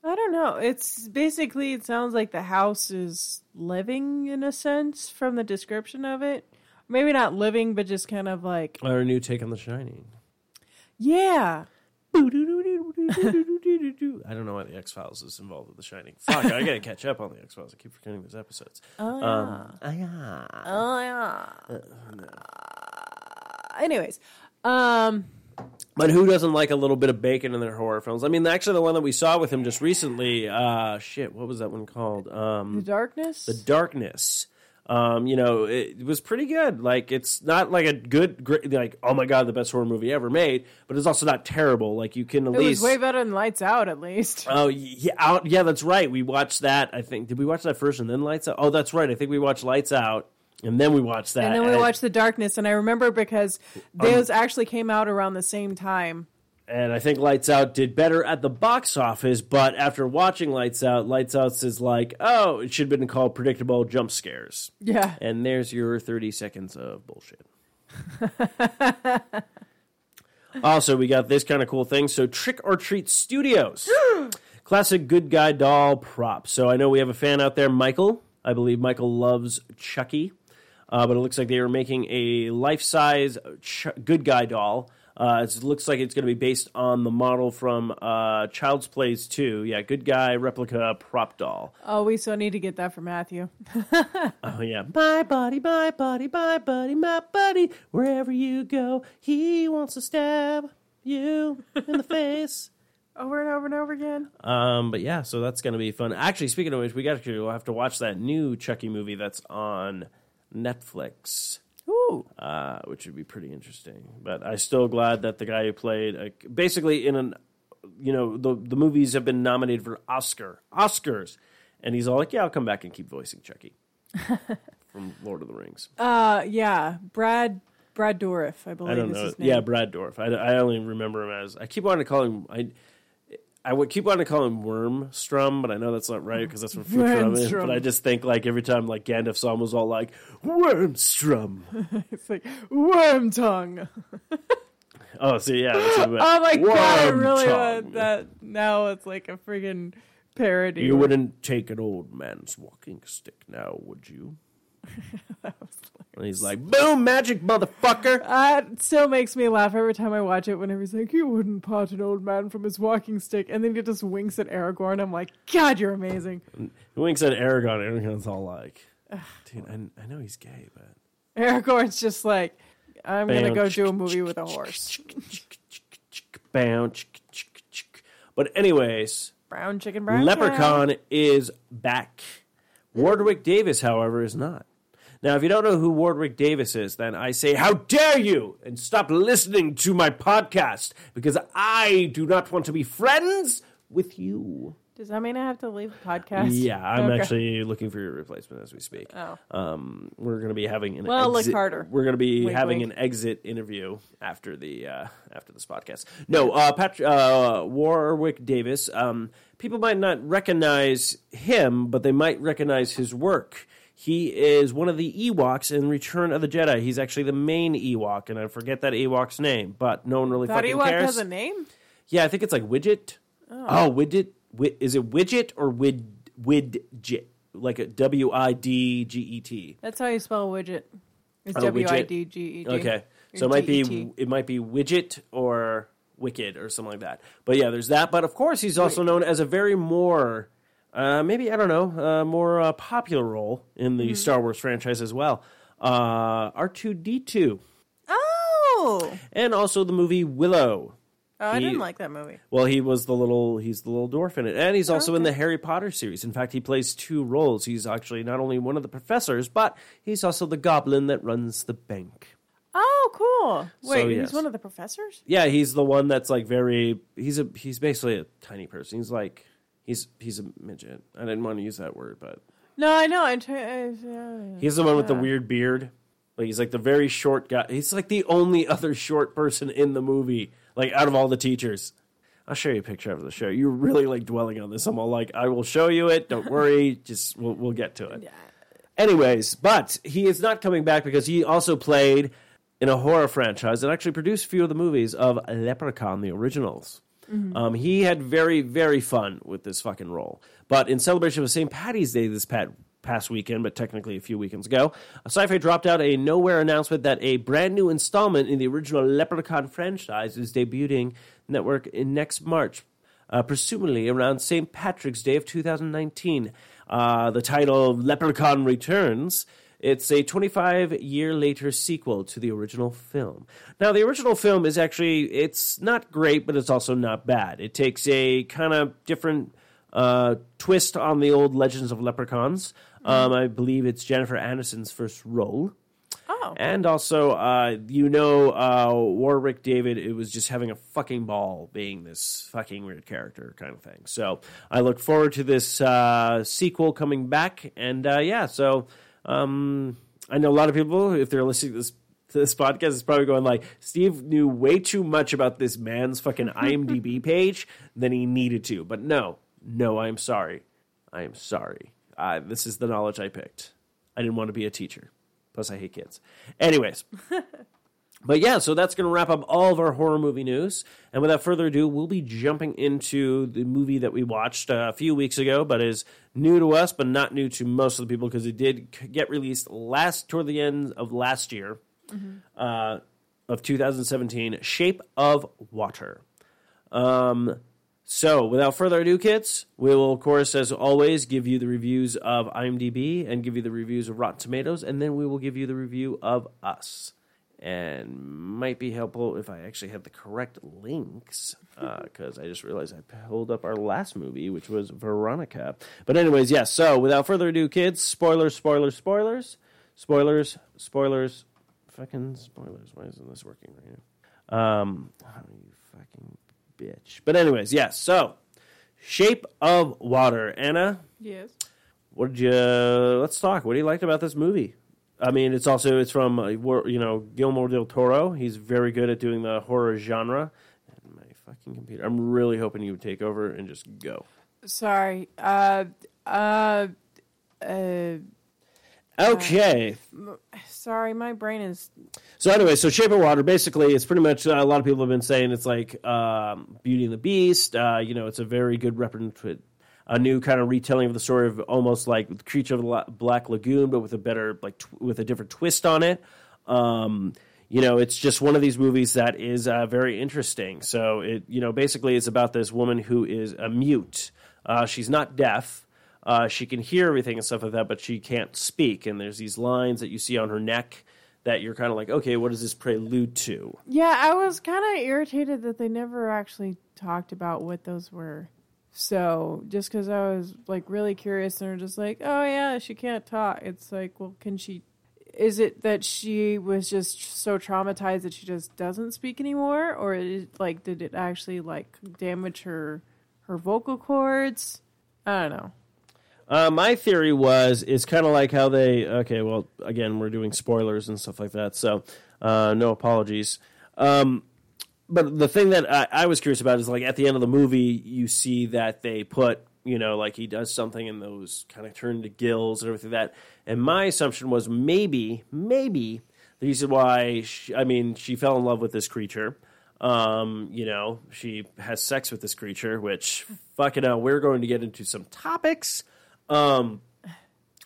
I don't know. It's basically it sounds like the house is living in a sense from the description of it. Maybe not living, but just kind of like our new take on The Shining. yeah. I don't know why the X Files is involved with The Shining. Fuck, I gotta catch up on the X Files. I keep forgetting those episodes. Oh yeah. Um, yeah. Oh yeah. Anyways, um, But who doesn't like a little bit of bacon in their horror films? I mean, actually, the one that we saw with him just recently, uh, shit, what was that one called? Um, the darkness. The Darkness. Um, you know, it, it was pretty good. Like, it's not like a good, great, like, oh my god, the best horror movie ever made, but it's also not terrible. Like, you can at it least. was way better than Lights Out, at least. Oh yeah, out, yeah, that's right. We watched that. I think did we watch that first and then Lights Out? Oh, that's right. I think we watched Lights Out and then we watched that. and then we watched The Darkness, and I remember because um, those actually came out around the same time. and I think Lights Out did better at the box office. But after watching Lights Out, Lights Out is like, oh, it should have been called predictable jump scares. Yeah. And there's your thirty seconds of bullshit. also, we got this kind of cool thing. So, Trick or Treat Studios, classic good guy doll prop. So, I know we have a fan out there, Michael. I believe Michael loves Chucky, uh, but it looks like they are making a life size ch- good guy doll Uh, it looks like it's going to be based on the model from uh, Child's Plays 2. Yeah, good guy replica prop doll. Oh, we still need to get that for Matthew. Oh yeah, my buddy, my buddy, my buddy, my buddy. Wherever you go, he wants to stab you in the face. over and over and over again. Um, but yeah, so that's gonna be fun. Actually, speaking of which, we got to we'll have to watch that new Chucky movie that's on Netflix. Ooh. uh, which would be pretty interesting. But I'm still glad that the guy who played, uh, basically, in an, you know, the the movies have been nominated for Oscar, Oscars, and he's all like, "Yeah, I'll come back and keep voicing Chucky from Lord of the Rings." Uh, yeah, Brad Brad Dourif, I believe I don't is know. his name. Yeah, Brad Dorff. I, I only remember him as. I keep wanting to call him. I. I would keep wanting to call him Wormstrom, but I know that's not right because that's what Futurama is. But I just think like every time like Gandalf's was all like Wormstrom. It's like worm tongue. oh, see, yeah. That's what I meant. Oh my god, I really want that. Now it's like a friggin' parody. You wouldn't take an old man's walking stick now, would you? And he's like, "Boom, magic, motherfucker!" Uh, it still makes me laugh every time I watch it. Whenever he's like, "You wouldn't part an old man from his walking stick," and then he just winks at Aragorn. I'm like, "God, you're amazing." He winks at Aragorn. Aragorn's all like, "Dude, I, I know he's gay, but." Aragorn's just like, "I'm gonna go do a movie with a horse." But anyways, Brown chicken, brown Leprechaun cow. is back. Warwick Davis, however, is not. Now, if you don't know who Warwick Davis is, then I say, how dare you! And stop listening to my podcast because I do not want to be friends with you. Does that mean I have to leave the podcast? Yeah, I'm Okay. actually looking for your replacement as we speak. Oh. Um, we're going to be having an Well, look exit, harder. We're going to be Wink, having wink. an exit interview after the uh, after this podcast. No, uh, Pat, uh, Warwick Davis. Um, people might not recognize him, but they might recognize his work. He is one of the Ewoks in Return of the Jedi. He's actually the main Ewok, and I forget that Ewok's name, but no one really That fucking Ewok cares. has a name. Yeah, I think it's like widget. Oh, oh widget. Wi- is it widget or wid widget? Like a W I D G E T. That's how you spell widget. It's Oh, widget. D G E T. Okay, so it might be it might be widget or wicked or something like that. But yeah, there's that. But of course, he's also known as a very more. Uh, maybe I don't know, uh, more uh, popular role in Mm-hmm. the Star Wars franchise as well. Uh, R two D two. Oh. and also the movie Willow. oh I didn't like that movie. Well, he was the little he's the little dwarf in it, and he's also in the Harry Potter series. In fact, he plays two roles. He's actually not only one of the professors, but he's also the goblin that runs the bank. Oh, cool. Wait, So, yes. he's one of the professors. Yeah, he's the one that's like very. He's a he's basically a tiny person. He's like he's he's a midget. I didn't want to use that word, but No, I know. I'm trying. Uh, he's the one with the weird beard. Like he's like the very short guy. He's like the only other short person in the movie. Like out of all the teachers. I'll show you a picture after the show. You're really like dwelling on this. I'm all like, I will show you it. Don't worry. Just we'll we'll get to it. Anyways, but he is not coming back because he also played in a horror franchise and actually produced a few of the movies of Leprechaun, the originals. Um, he had very, very fun with this fucking role. But in celebration of St. Patty's Day this pat- past weekend, but technically a few weekends ago, Syfy dropped out a nowhere announcement that a brand new installment in the original Leprechaun franchise is debuting network in next March, uh, presumably around St. Patrick's Day of 2019. Uh, the title Leprechaun Returns. It's a 25 year later sequel to the original film. Now, the original film is actually it's not great, but it's also not bad. It takes a kind of different uh, twist on the old Legends of Leprechauns. Um, I believe it's Jennifer Aniston's first role. oh, And also, uh, you know, uh, Warwick Davis, it was just having a fucking ball being this fucking weird character kind of thing. So I look forward to this uh, sequel coming back. And uh, yeah, so um, I know a lot of people, if they're listening to this, to this podcast, is probably going like, Steve knew way too much about this man's fucking IMDb page than he needed to. But no, no, I'm sorry. I am sorry. Uh, this is the knowledge I picked. I didn't want to be a teacher. Plus, I hate kids. Anyways. but yeah, so that's going to wrap up all of our horror movie news. And without further ado, we'll be jumping into the movie that we watched uh, a few weeks ago, but is new to us, but not new to most of the people because it did get released last toward the end of last year. Uh, of 2017, Shape of Water. Um, so, without further ado, kids, we will, of course, as always, give you the reviews of IMDb and give you the reviews of Rotten Tomatoes, and then we will give you the review of us. And might be helpful if I actually have the correct links, because I just realized I pulled up our last movie, which was Veronica. But, anyways, yes. so, without further ado, kids, spoilers, spoilers, spoilers, spoilers, spoilers, fucking spoilers. Why isn't this working right now? Um, oh, you fucking bitch. But anyways, yes. So, Shape of Water. Anna, Yes. what did you? Let's talk. What do you liked about this movie? I mean, it's also it's from uh, you know Guillermo del Toro. He's very good at doing the horror genre. And my fucking computer. I'm really hoping you would take over and just go. Sorry. Uh, uh, uh, Okay. sorry. My brain is. So anyway, so Shape of Water, basically, it's pretty much uh, a lot of people have been saying it's like um, Beauty and the Beast. Uh, you know, it's a very good representative, a new kind of retelling of the story of almost like Creature of the Black Lagoon, but with a better like tw- with a different twist on it. Um, you know, it's just one of these movies that is uh, very interesting. So it, you know, basically, it's about this woman who is a mute. Uh, she's not deaf. Uh, she can hear everything and stuff like that, but she can't speak. And there's these lines that you see on her neck that you're kind of like, okay, what does this prelude to? Yeah, I was kind of irritated that they never actually talked about what those were. So just because I was like really curious, and they're just like, "Oh yeah, she can't talk." It's like, well, can she? Is it that she was just so traumatized that she just doesn't speak anymore, or is like did it actually like damage her her vocal cords? I don't know. Uh, my theory was it's kind of like how they. Okay, well, again, we're doing spoilers and stuff like that, so uh, no apologies. Um, but the thing that I, I was curious about is like at the end of the movie, you see that they put, you know, like he does something and those kind of turn to gills and everything like that. And my assumption was maybe, maybe the reason why, she, I mean, she fell in love with this creature. Um, you know, she has sex with this creature, which fucking hell, we're going to get into some topics. Um,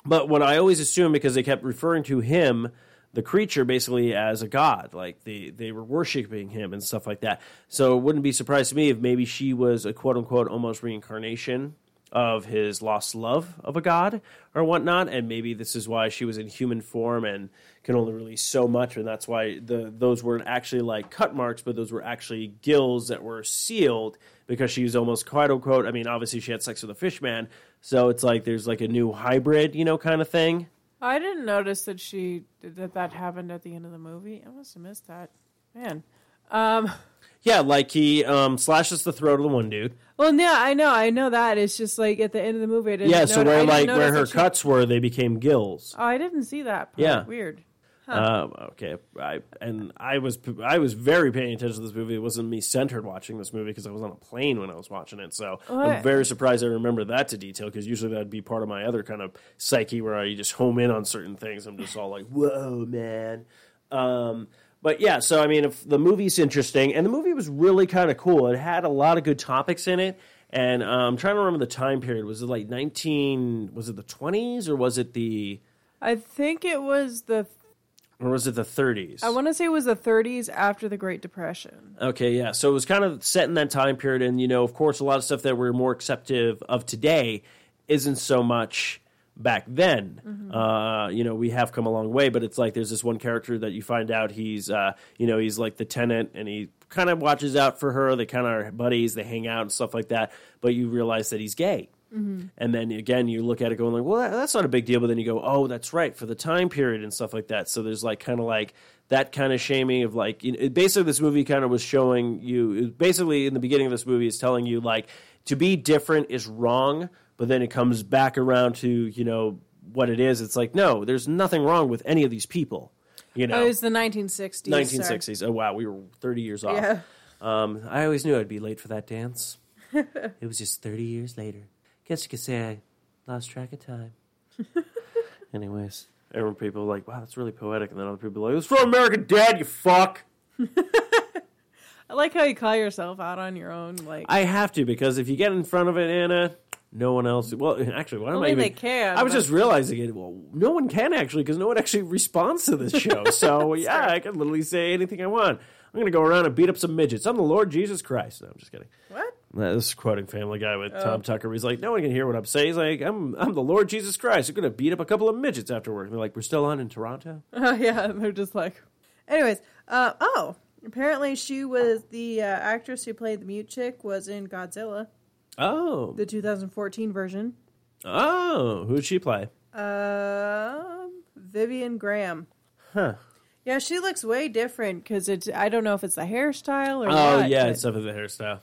but what I always assumed because they kept referring to him, the creature, basically as a god, like they they were worshiping him and stuff like that. So it wouldn't be surprised to me if maybe she was a quote unquote almost reincarnation of his lost love of a god or whatnot, and maybe this is why she was in human form and can only release so much, and that's why the those weren't actually like cut marks, but those were actually gills that were sealed because she was almost quote unquote. I mean, obviously she had sex with a fish man, so it's like there's like a new hybrid, you know, kind of thing. I didn't notice that she that that happened at the end of the movie. I must have missed that. Man. Um Yeah, like he um, slashes the throat of the one dude. well yeah, I know, I know that. It's just like at the end of the movie I didn't Yeah, so where like where her she- cuts were, they became gills. Oh, I didn't see that part. Yeah. Weird. Um, okay, I and I was I was very paying attention to this movie. It wasn't me centered watching this movie because I was on a plane when I was watching it. So I'm very surprised I remember that to detail because usually that'd be part of my other kind of psyche where I just home in on certain things. I'm just all like, "Whoa, man!" Um, but yeah, so I mean, if the movie's interesting, and the movie was really kind of cool. It had a lot of good topics in it, and um, I'm trying to remember the time period. Was it like 19? Was it the 20s or was it the I think it was the or was it the 30s? I want to say it was the 30s after the Great Depression. Okay, yeah. So it was kind of set in that time period, and you know, of course, a lot of stuff that we're more acceptive of today isn't so much back then. Uh, you know, we have come a long way, but it's like there's this one character that you find out he's, uh, you know, he's like the tenant, and he kind of watches out for her. They kind of are buddies, they hang out and stuff like that. But you realize that he's gay. And then again, you look at it going like, well, that- that's not a big deal. But then you go, oh, that's right for the time period and stuff like that. So there's like kind of like that kind of shaming of like, you know, it- basically this movie kind of was showing you, it- basically in the beginning of this movie is telling you like to be different is wrong, but then it comes back around to you know what it is. It's like no, there's nothing wrong with any of these people. You know, Oh, it was the 1960s. sorry. 1960s. Oh wow, we were 30 years off. Yeah. Um, I always knew I'd be late for that dance. it was just 30 years later. Guess you could say I lost track of time. Anyways, everyone people were like, wow, that's really poetic. And then other people were like, it's from American Dad, you fuck. I like how you call yourself out on your own like I have to because if you get in front of it, Anna, no one else. Well, actually, why am I even? they can, I was but- just realizing it. Well, no one can actually because no one actually responds to this show. So yeah, I can literally say anything I want. I'm gonna go around and beat up some midgets. I'm the Lord Jesus Christ. No, I'm just kidding. What? Uh, This is quoting Family Guy with Oh. Tom Tucker. He's like, no one can hear what I'm saying. He's like, I'm I'm the Lord Jesus Christ. I'm gonna beat up a couple of midgets afterward. And they're like, we're still on in Toronto. Oh yeah, and they're just like. Anyways, uh, oh, apparently she was the uh, actress who played the mute chick was in Godzilla, Oh, the 2014 version. oh, who'd she play? Um, Vivian Graham. Huh. Yeah, she looks way different because it's. I don't know if it's the hairstyle or. Oh what, yeah, it's definitely the hairstyle.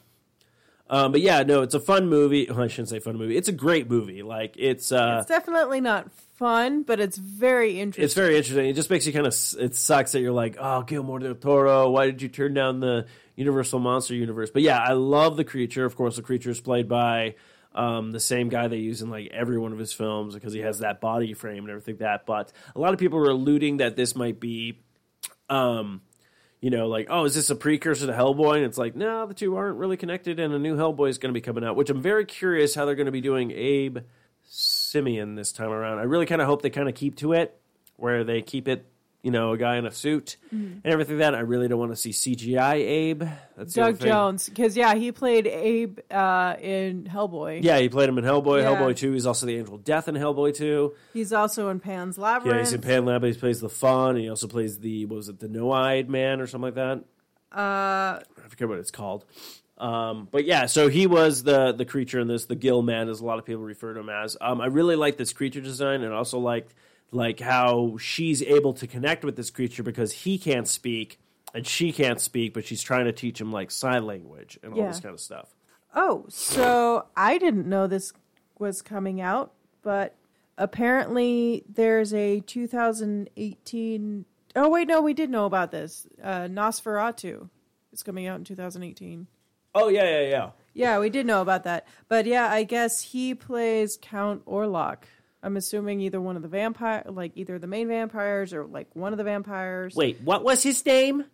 Um, but yeah, no, it's a fun movie. Well, I shouldn't say fun movie. It's a great movie. Like it's uh, It's definitely not fun, but it's very interesting. it's very interesting. It just makes you kind of. It sucks that you're like, oh, Guillermo del Toro. Why did you turn down the Universal Monster Universe? But yeah, I love the creature. Of course, the creature is played by um, the same guy they use in like every one of his films because he has that body frame and everything like that. But a lot of people are alluding that this might be. Um, you know, like, oh, is this a precursor to Hellboy? And it's like, no, the two aren't really connected, and a new Hellboy is going to be coming out, which I'm very curious how they're going to be doing Abe Sapien this time around. I really kind of hope they kind of keep to it, where they keep it, you know, a guy in a suit and everything like that. I really don't want to see CGI Abe. That's Doug. Jones, because yeah, he played Abe uh, in Hellboy. Yeah, he played him in Hellboy, Yeah. Hellboy 2. He's also the Angel of Death in Hellboy 2. He's also in Pan's Labyrinth. Yeah, he's in Pan's Lab. He plays the Faun. And he also plays the, what was it, the No-Eyed Man or something like that? Uh, I forget what it's called. Um, but yeah, so he was the the creature in this, the Gill Man, as a lot of people refer to him as. Um, I really like this creature design, and also like like how she's able to connect with this creature because he can't speak and she can't speak, but she's trying to teach him like sign language and all Yeah. this kind of stuff. Oh, so I didn't know this was coming out, but apparently there's a 2018. Oh wait, no, we did know about this. Uh, Nosferatu is coming out in 2018. Oh yeah, yeah, yeah. Yeah, we did know about that. But yeah, I guess he plays Count Orlok. I'm assuming either one of the vampire, like either the main vampires or like one of the vampires. Wait, what was his name?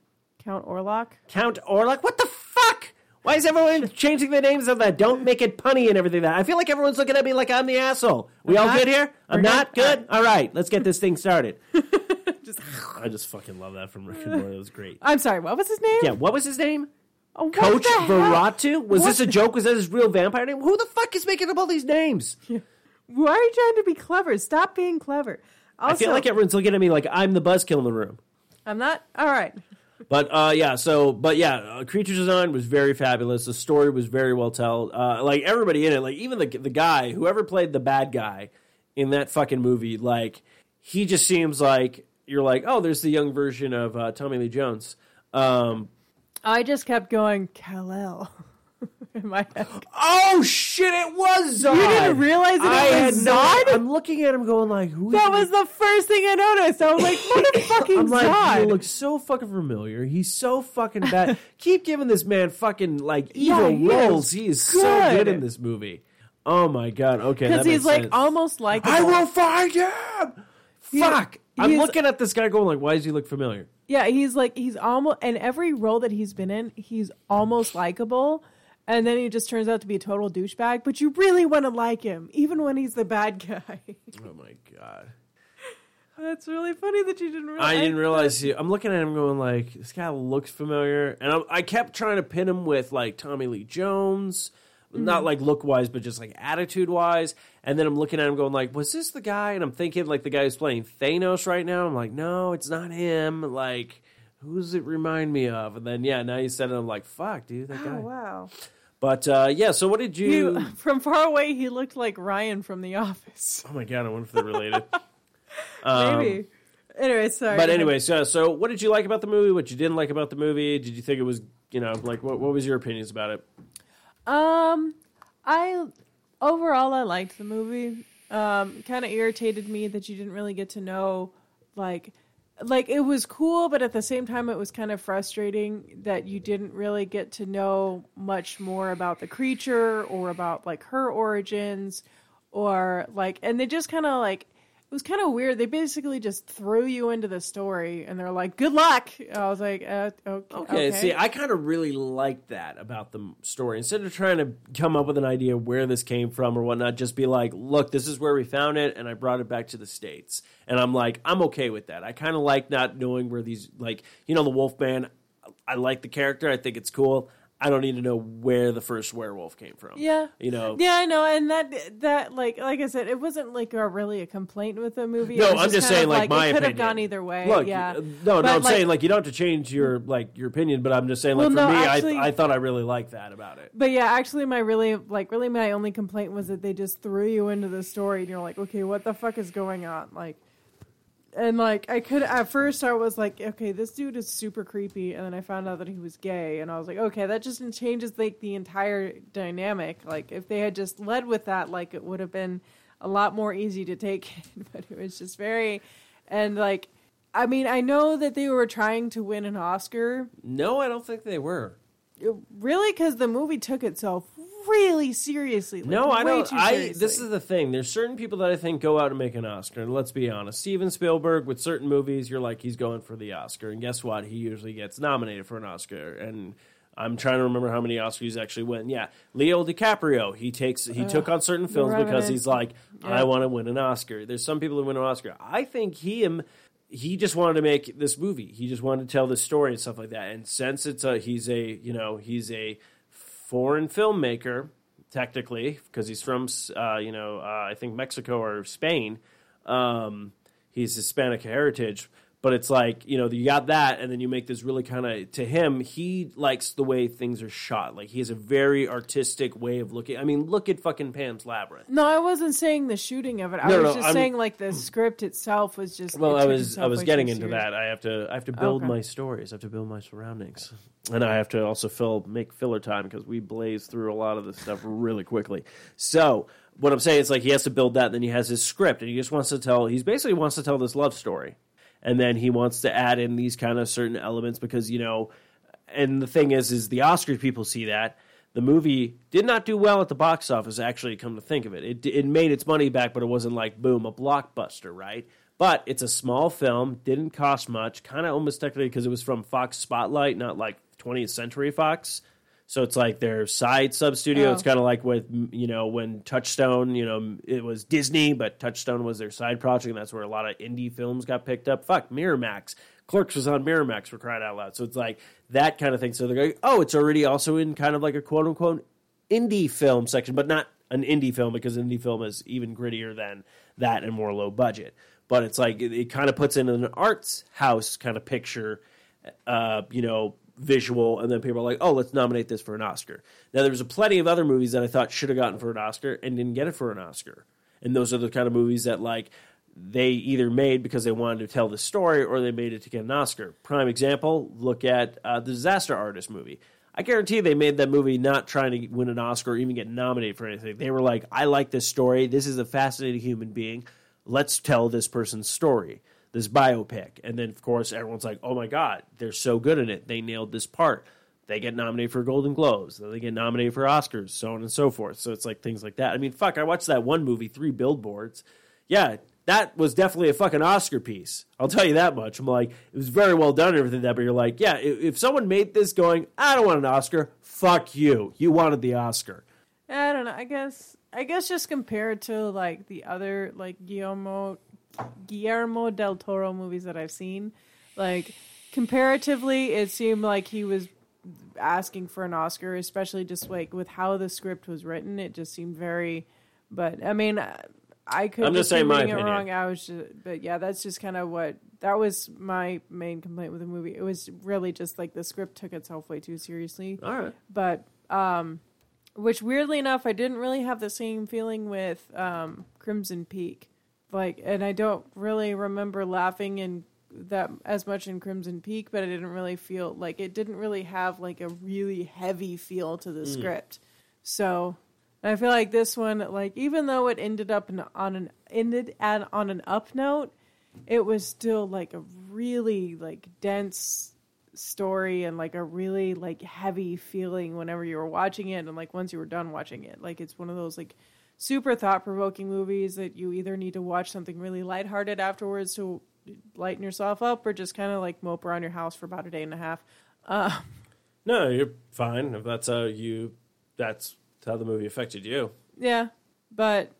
Count Orlok. Count Orlok? What the fuck? Why is everyone changing the names of that? Don't make it punny and everything. That I feel like everyone's looking at me like I'm the asshole. We all not. good here? I'm not good? good. All right, let's get this thing started. just, I just fucking love that from Rick and Morty. That was great. I'm sorry, what was his name? Yeah, what was his name? Oh, Coach? Veratu? Was What this a joke? Was that his real vampire name? Who the fuck is making up all these names? Why are you trying to be clever? Stop being clever. Also, I feel like everyone's looking at me like I'm the buzzkill in the room. I'm not. All right. But uh, yeah, so but yeah, uh, creature design was very fabulous. The story was very well told. Uh, like everybody in it, like even the the guy, whoever played the bad guy in that fucking movie, like he just seems like you're like, oh, there's the young version of uh, Tommy Lee Jones. Um, I just kept going Kal-El in my head. oh shit, it was Zod. You didn't realize I it had was no- Zod? I'm looking at him going like, who? That was the first thing I noticed. I was like, what a fucking I'm like, he looks so fucking familiar. He's so fucking bad. Keep giving this man fucking like Yeah, evil he roles. is He is so good. in this movie. Oh my god. Okay, Because he's like sense. almost like I will find him. Fuck. I'm looking at this guy going like, why does he look familiar? Yeah, he's like he's almost and every role that he's been in, he's almost likable. And then he just turns out to be a total douchebag, but you really want to like him, even when he's the bad guy. Oh my god. That's really funny that you didn't realize. I didn't realize he, I'm looking at him going like this guy looks familiar, and I, I kept trying to pin him with like Tommy Lee Jones, not mm-hmm. like look wise, but just like attitude wise. And then I'm looking at him going like, was this the guy? And I'm thinking like the guy who's playing Thanos right now. I'm like, no, it's not him. Like, who does it remind me of? And then yeah, now you said it. I'm like, fuck, dude, that guy. Oh wow! But uh, yeah, so what did you? From far away, he looked like Ryan from The Office. oh my god, I wonder if they're related. Um, Maybe. Anyway, sorry. But anyway, so so what did you like about the movie? What you didn't like about the movie? Did you think it was you know like what what was your opinions about it? Um, I overall I liked the movie. Um, kind of irritated me that you didn't really get to know, like, like it was cool, but at the same time it was kind of frustrating that you didn't really get to know much more about the creature or about like her origins, or like, and they just kind of like. It was kind of weird. They basically just threw you into the story, and they're like, "Good luck." I was like, uh, "Okay." Okay, see, I kind of really liked that about the story. Instead of trying to come up with an idea where this came from or whatnot, just be like, look, this is where we found it, and I brought it back to the States. And I'm like, I'm okay with that. I kind of like not knowing where these, like, you know, the Wolfman, I like the character, I think it's cool. I don't need to know where the first werewolf came from. Yeah. You know? Yeah, I know, and that that like like I said, it wasn't like a really a complaint with the movie. No, I'm just kind saying, of like, my it could have gone either way. Look, yeah, uh, no, no, But, I'm like- saying like you don't have to change your like your opinion, but I'm just saying like Well, for no, me, actually- I I thought I really liked that about it. But yeah, actually, my really like really my only complaint was that they just threw you into the story, and you're like, okay, what the fuck is going on? Like, and like I could at first I was like, okay, this dude is super creepy, and then I found out that he was gay, and I was like, okay, that just changes like the entire dynamic. Like, if they had just led with that, like it would have been a lot more easy to take in. But it was just very, and like, I mean, I know that they were trying to win an Oscar, No, I don't think they were. really because the movie took itself really seriously. Like, No, I don't. I this is the thing. There's certain people that I think go out and make an Oscar. And let's be honest, Steven Spielberg with certain movies, you're like he's going for the Oscar, and guess what? He usually gets nominated for an Oscar. And I'm trying to remember how many Oscars he's actually win. Yeah, Leo DiCaprio. He takes he took on certain films because he's like, Yeah. I want to win an Oscar. There's some people who win an Oscar. I think he him. He just wanted to make this movie. He just wanted to tell this story and stuff like that. And since it's a, he's a, you know, he's a foreign filmmaker technically because he's from uh, you know uh, I think Mexico or Spain. Um, he's Hispanic heritage, but it's like you know you got that, and then you make this really kind of to him. He likes the way things are shot. Like he has a very artistic way of looking. I mean, look at fucking Pan's Labyrinth. No, I wasn't saying the shooting of it. I No, was no, just I'm- saying like the script itself was just. Well, I was I was getting into serious. that. I have to I have to build Okay. my stories. I have to build my surroundings, and I have to also fill make filler time because we blaze through a lot of this stuff really quickly. So what I'm saying is like he has to build that. and Then he has his script, and he just wants to tell. He's basically wants to tell this love story, and then he wants to add in these kind of certain elements because you know. And the thing is, is the Oscars people see that. The movie did not do well at the box office. Actually, come to think of it, it it made its money back, but it wasn't like boom a blockbuster, right? But it's a small film, didn't cost much, kind of almost technically because it was from Fox Spotlight, not like 20th Century Fox. So it's like their side sub studio. Oh. It's kind of like with you know when Touchstone, you know, it was Disney, but Touchstone was their side project, and that's where a lot of indie films got picked up. Fuck Miramax, Clerks was on Miramax for crying out loud. So it's like that kind of thing. So they're going, oh, it's already also in kind of like a quote unquote indie film section, but not an indie film because indie film is even grittier than that and more low budget. But it's like it, it kind of puts in an arts house kind of picture, uh, you know, visual, and then people are like, oh, let's nominate this for an Oscar. Now, there was a plenty of other movies that I thought should have gotten for an Oscar and didn't get it for an Oscar. And those are the kind of movies that like they either made because they wanted to tell the story or they made it to get an Oscar. Prime example, look at uh, the Disaster Artist movie. I guarantee they made that movie not trying to win an Oscar or even get nominated for anything. They were like, I like this story. This is a fascinating human being. Let's tell this person's story, this biopic. And then, of course, everyone's like, oh my God, they're so good in it. They nailed this part. They get nominated for Golden Globes. Then they get nominated for Oscars, so on and so forth. So it's like things like that. I mean, fuck, I watched that one movie, Three Billboards. Yeah, that was definitely a fucking Oscar piece. I'll tell you that much. I'm like, it was very well done and everything that, but you're like, yeah, if, someone made this going, I don't want an Oscar, fuck you. You wanted the Oscar. I don't know. I guess I guess just compared to like the other like Guillermo Guillermo del Toro movies that I've seen, like comparatively, it seemed like he was asking for an Oscar, especially just like with how the script was written. It just seemed very. But I mean, I- could. I'm just saying my it opinion. wrong. I was just, but yeah, that's just kind of what that was my main complaint with the movie. It was really just like the script took itself way too seriously All right. but um which weirdly enough i didn't really have the same feeling with um crimson peak like and i don't really remember laughing in that as much in crimson peak but i didn't really feel like it didn't really have like a really heavy feel to the mm. script. So i feel like this one like even though it ended up on an ended at, on an up note it was still like a really like dense story and like a really like heavy feeling whenever you were watching it and like once you were done watching it. Like it's one of those like super thought provoking movies that you either need to watch something really lighthearted afterwards to lighten yourself up, or just kind of like mope around your house for about a day and a half. No, you're fine if that's how you. That's how the movie affected you. Yeah, but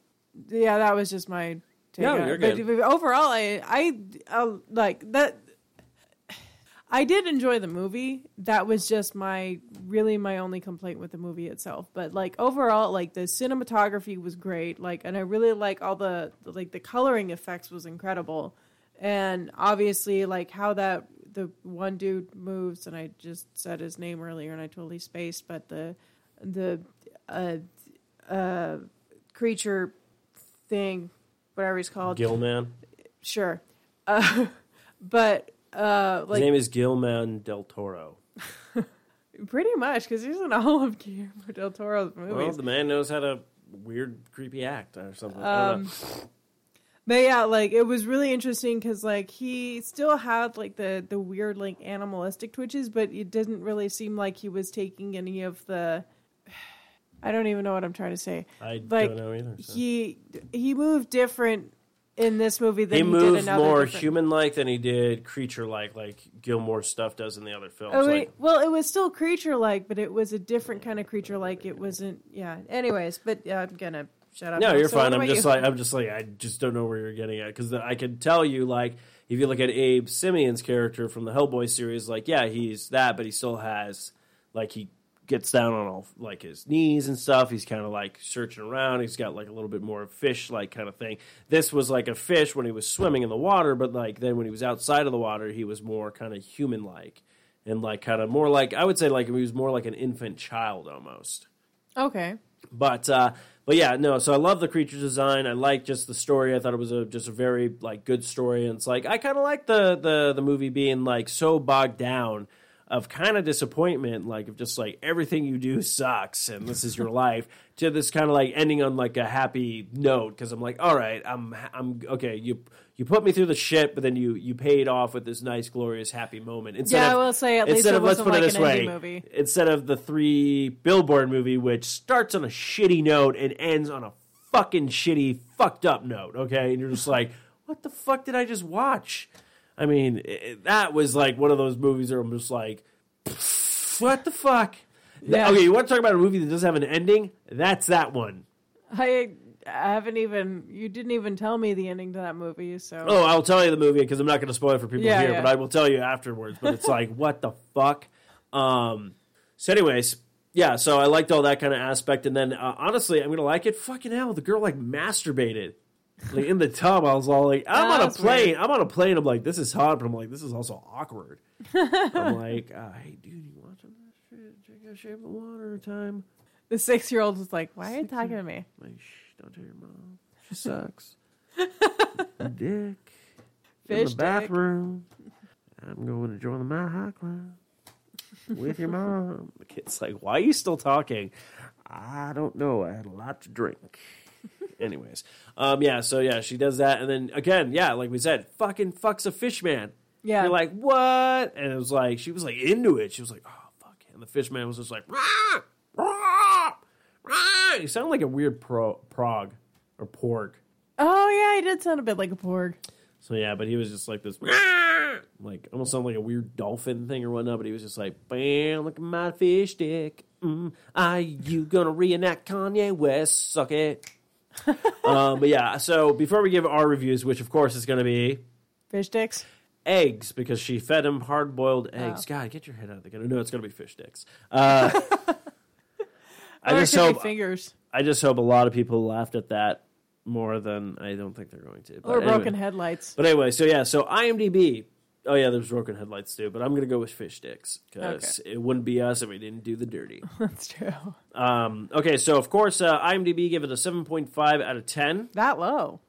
yeah, that was just my take. No, you're But- good. but overall, I I uh, like that. I did enjoy the movie. That was just my really my only complaint with the movie itself. But like overall, like the cinematography was great. Like, and I really like all the like the coloring effects was incredible, and obviously like how that the one dude moves. And I just said his name earlier, and I totally spaced. But the the uh, uh, creature thing, whatever he's called, Gilman. sure. Uh, but uh, like, His name is Gilman del Toro. pretty much because he's in all of Guillermo del Toro's movies. Well, the man knows how to weird, creepy act or something. Um. But yeah, like it was really interesting because like he still had like the the weird like animalistic twitches, but it didn't really seem like he was taking any of the. I don't even know what I'm trying to say. I like, don't know either. so. He he moved different in this movie than He he, did moves in more different- human-like than he did creature-like, like Gilmore stuff does in the other films. Oh, like, well, it was still creature like, but it was a different kind of creature like. It wasn't. Yeah. Anyways, but yeah, I'm gonna shut up. No, now. you're So fine. I'm just you? like I'm just like I just don't know where you're getting at because I can tell you like if you look at Abe Sapien's character from the Hellboy series, like yeah, he's that, but he still has like he gets down on all like his knees and stuff. He's kind of like searching around. He's got like a little bit more fish like kind of thing. This was like a fish when he was swimming in the water, but like then when he was outside of the water, he was more kind of human like and like kind of more like I would say like he was more like an infant child almost. okay. But uh, but yeah, no. So I love the creature design. I like just the story. I thought it was a just a very like good story. And it's like I kind of like the the the movie being like so bogged down of kind of disappointment, like of just like everything you do sucks and this is your life. To this kind of like ending on like a happy note because I'm like, all right, I'm I'm okay. You you put me through the shit, but then you you paid off with this nice, glorious, happy moment. Instead Yeah, of, I will say at least it of wasn't put like it this an way, movie. instead of the three billboard movie which starts on a shitty note and ends on a fucking shitty fucked up note okay and you're just like what the fuck did i just watch i mean it, that was like one of those movies where i'm just like what the fuck Yeah. okay you want to talk about a movie that doesn't have an ending that's that one I I haven't even. You didn't even tell me the ending to that movie. So. Oh, I'll tell you the movie because I'm not going to spoil it for people Yeah, here, yeah. but I will tell you afterwards. But it's like, what the fuck? Um. So, anyways, yeah. So I liked all that kind of aspect, and then uh, honestly, I'm gonna like it. Fucking hell, the girl like masturbated. Like in the tub, I was all like, I'm on a That's plane. weird. I'm on a plane. I'm like, this is hot, but I'm like, this is also awkward. I'm like, uh, hey, dude, you watching this shit? Check out Shape of Water time. The six year old was like, "Why are you talking to me?" Like, shh, don't tell your mom. She sucks. Dick. in Fish the dick. bathroom. I'm going to join the My High Club with your mom. The kid's like, "Why are you still talking?" I don't know. I had a lot to drink. Anyways, um, yeah. So yeah, she does that, and then again, yeah, like we said, fucking fucks a fish man. Yeah. You're like, what? And it was like she was like into it. She was like, oh fuck. And the fish man was just like, rah, rah, rah. He sounded like a weird pro- prog or porg. Oh yeah, he did sound a bit like a porg. So yeah, but he was just like this, like almost sounded like a weird dolphin thing or whatnot. But he was just like, "Bam, look at my fish stick. Mm, are you gonna reenact Kanye West? Suck it." um, but yeah, so before we give our reviews, which of course is going to be Fish sticks. eggs because she fed him hard boiled eggs. God, get your head out of the gutter. No, it's going to be fish sticks. Uh, I just hope fingers I just hope a lot of people laughed at that more than I don't think they're going to. But or anyway. broken headlights. But anyway, so yeah, so IMDb. Oh yeah, there's broken headlights too, but I'm gonna go with fish sticks because it wouldn't be us if we didn't do the dirty. That's true. um, okay, so of course, uh, IMDb give it a 7.5 out of 10. That low.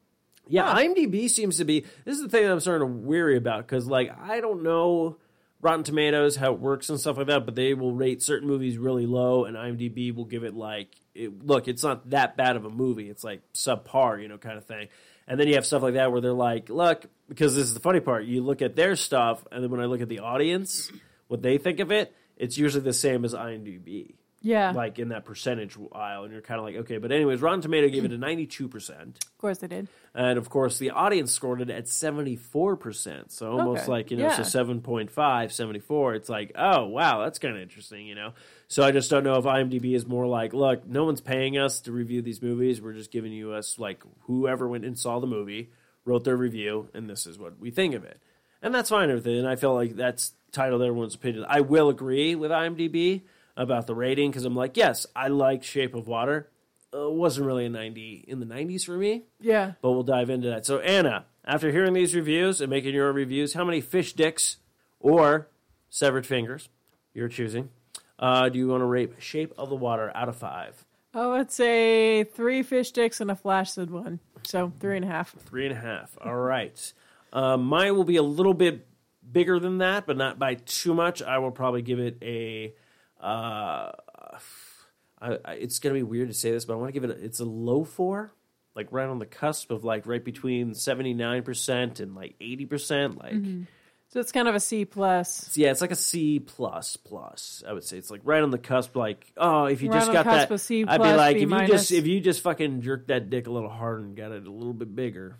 Yeah, IMDb seems to be. This is the thing that I'm starting to weary about because, like, I don't know Rotten Tomatoes how it works and stuff like that, but they will rate certain movies really low, and IMDb will give it like, it, look, it's not that bad of a movie. It's like subpar, you know, kind of thing. And then you have stuff like that where they're like, look, because this is the funny part. You look at their stuff, and then when I look at the audience, what they think of it, it's usually the same as IMDb. Yeah. like in that percentage aisle, and you're kind of like, okay. But anyways, Rotten Tomato gave it a 92 percent. Of course they did. And of course, the audience scored it at 74%. So almost Okay. like, you know, Yeah. so 7.5, 74. It's like, oh, wow, that's kind of interesting, you know? So I just don't know if IMDb is more like, look, no one's paying us to review these movies. We're just giving you us, like, whoever went and saw the movie, wrote their review, and this is what we think of it. And that's fine with it. And I feel like that's titled everyone's opinion. I will agree with IMDb about the rating because I'm like, yes, I like Shape of Water. Uh, wasn't really a 90 in the 90s for me Yeah. but we'll dive into that. So, Anna, after hearing these reviews and making your own reviews, how many fish dicks or severed fingers you're choosing uh, do you want to rate Shape of the Water out of five? I would say three fish sticks and a flaccid one. So three and a half. Three and a half. All right. Uh, mine will be a little bit bigger than that, but not by too much. I will probably give it a. Uh, I, I, it's going to be weird to say this, but I want to give it. A, it's a low four, like right on the cusp of like right between seventy nine percent and like eighty percent. Like, So it's kind of a C plus. yeah, it's like a C plus plus. I would say it's like right on the cusp. Like, oh, if you Right just got that, C I'd be like, B if you just if you just fucking jerked that dick a little harder and got it a little bit bigger,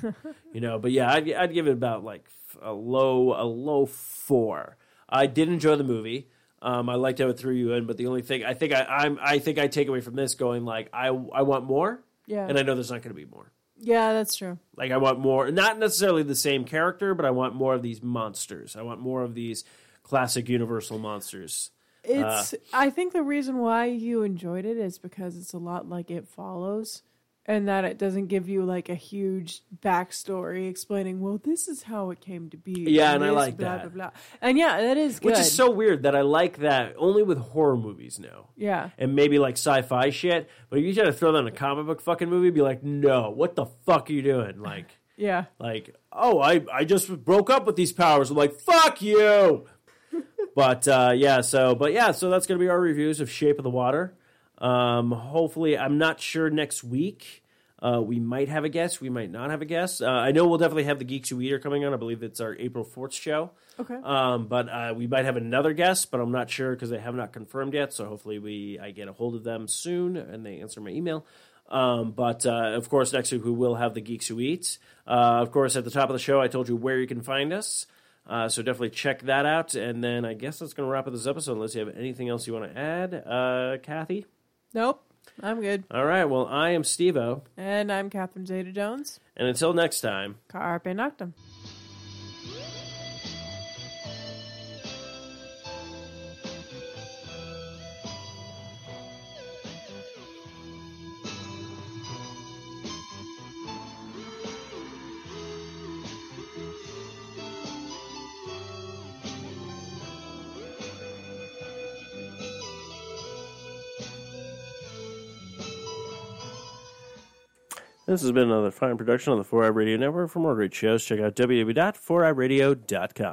you know. But yeah, I'd, I'd give it about like a low a low four. I did enjoy the movie. Um, I liked how it threw you in, but the only thing I think I, I'm I think I take away from this going like I I want more, Yeah. and I know there's not going to be more. yeah, that's true. Like I want more, not necessarily the same character, but I want more of these monsters. I want more of these classic Universal monsters. It's. I think the reason why you enjoyed it is because it's a lot like It Follows, and that it doesn't give you like a huge backstory explaining. Well, this is how it came to be. Yeah, and I like blah, that. Blah, blah. And yeah, that is good. Which is so weird that I like that only with horror movies now. Yeah. And maybe like sci-fi shit. But if you try to throw that in a comic book fucking movie, be like, no, what the fuck are you doing? Like, Yeah. like, oh, I, I just broke up with these powers. I'm like, fuck you. but uh, yeah, so but yeah, so that's gonna be our reviews of Shape of the Water. Um, hopefully, I'm not sure next week. Uh, we might have a guest. We might not have a guest. Uh, I know we'll definitely have the Geeks Who Eat are coming on. I believe it's our April 4th show. Okay. Um, but uh, we might have another guest, but I'm not sure because they have not confirmed yet. So hopefully we I get a hold of them soon and they answer my email. Um, but uh, of course, next week we will have the Geeks Who Eat. Uh, of course, at the top of the show, I told you where you can find us. Uh, so definitely check that out. And then I guess that's going to wrap up this episode. Unless you have anything else you want to add, uh, Kathy. Nope. I'm good. All right. Well, I am Stevo, And I'm Catherine Zeta Jones. and until next time. Carpe Noctem. This has been another fine production on the 4i Radio Network. For more great shows, check out www.4iradio.com.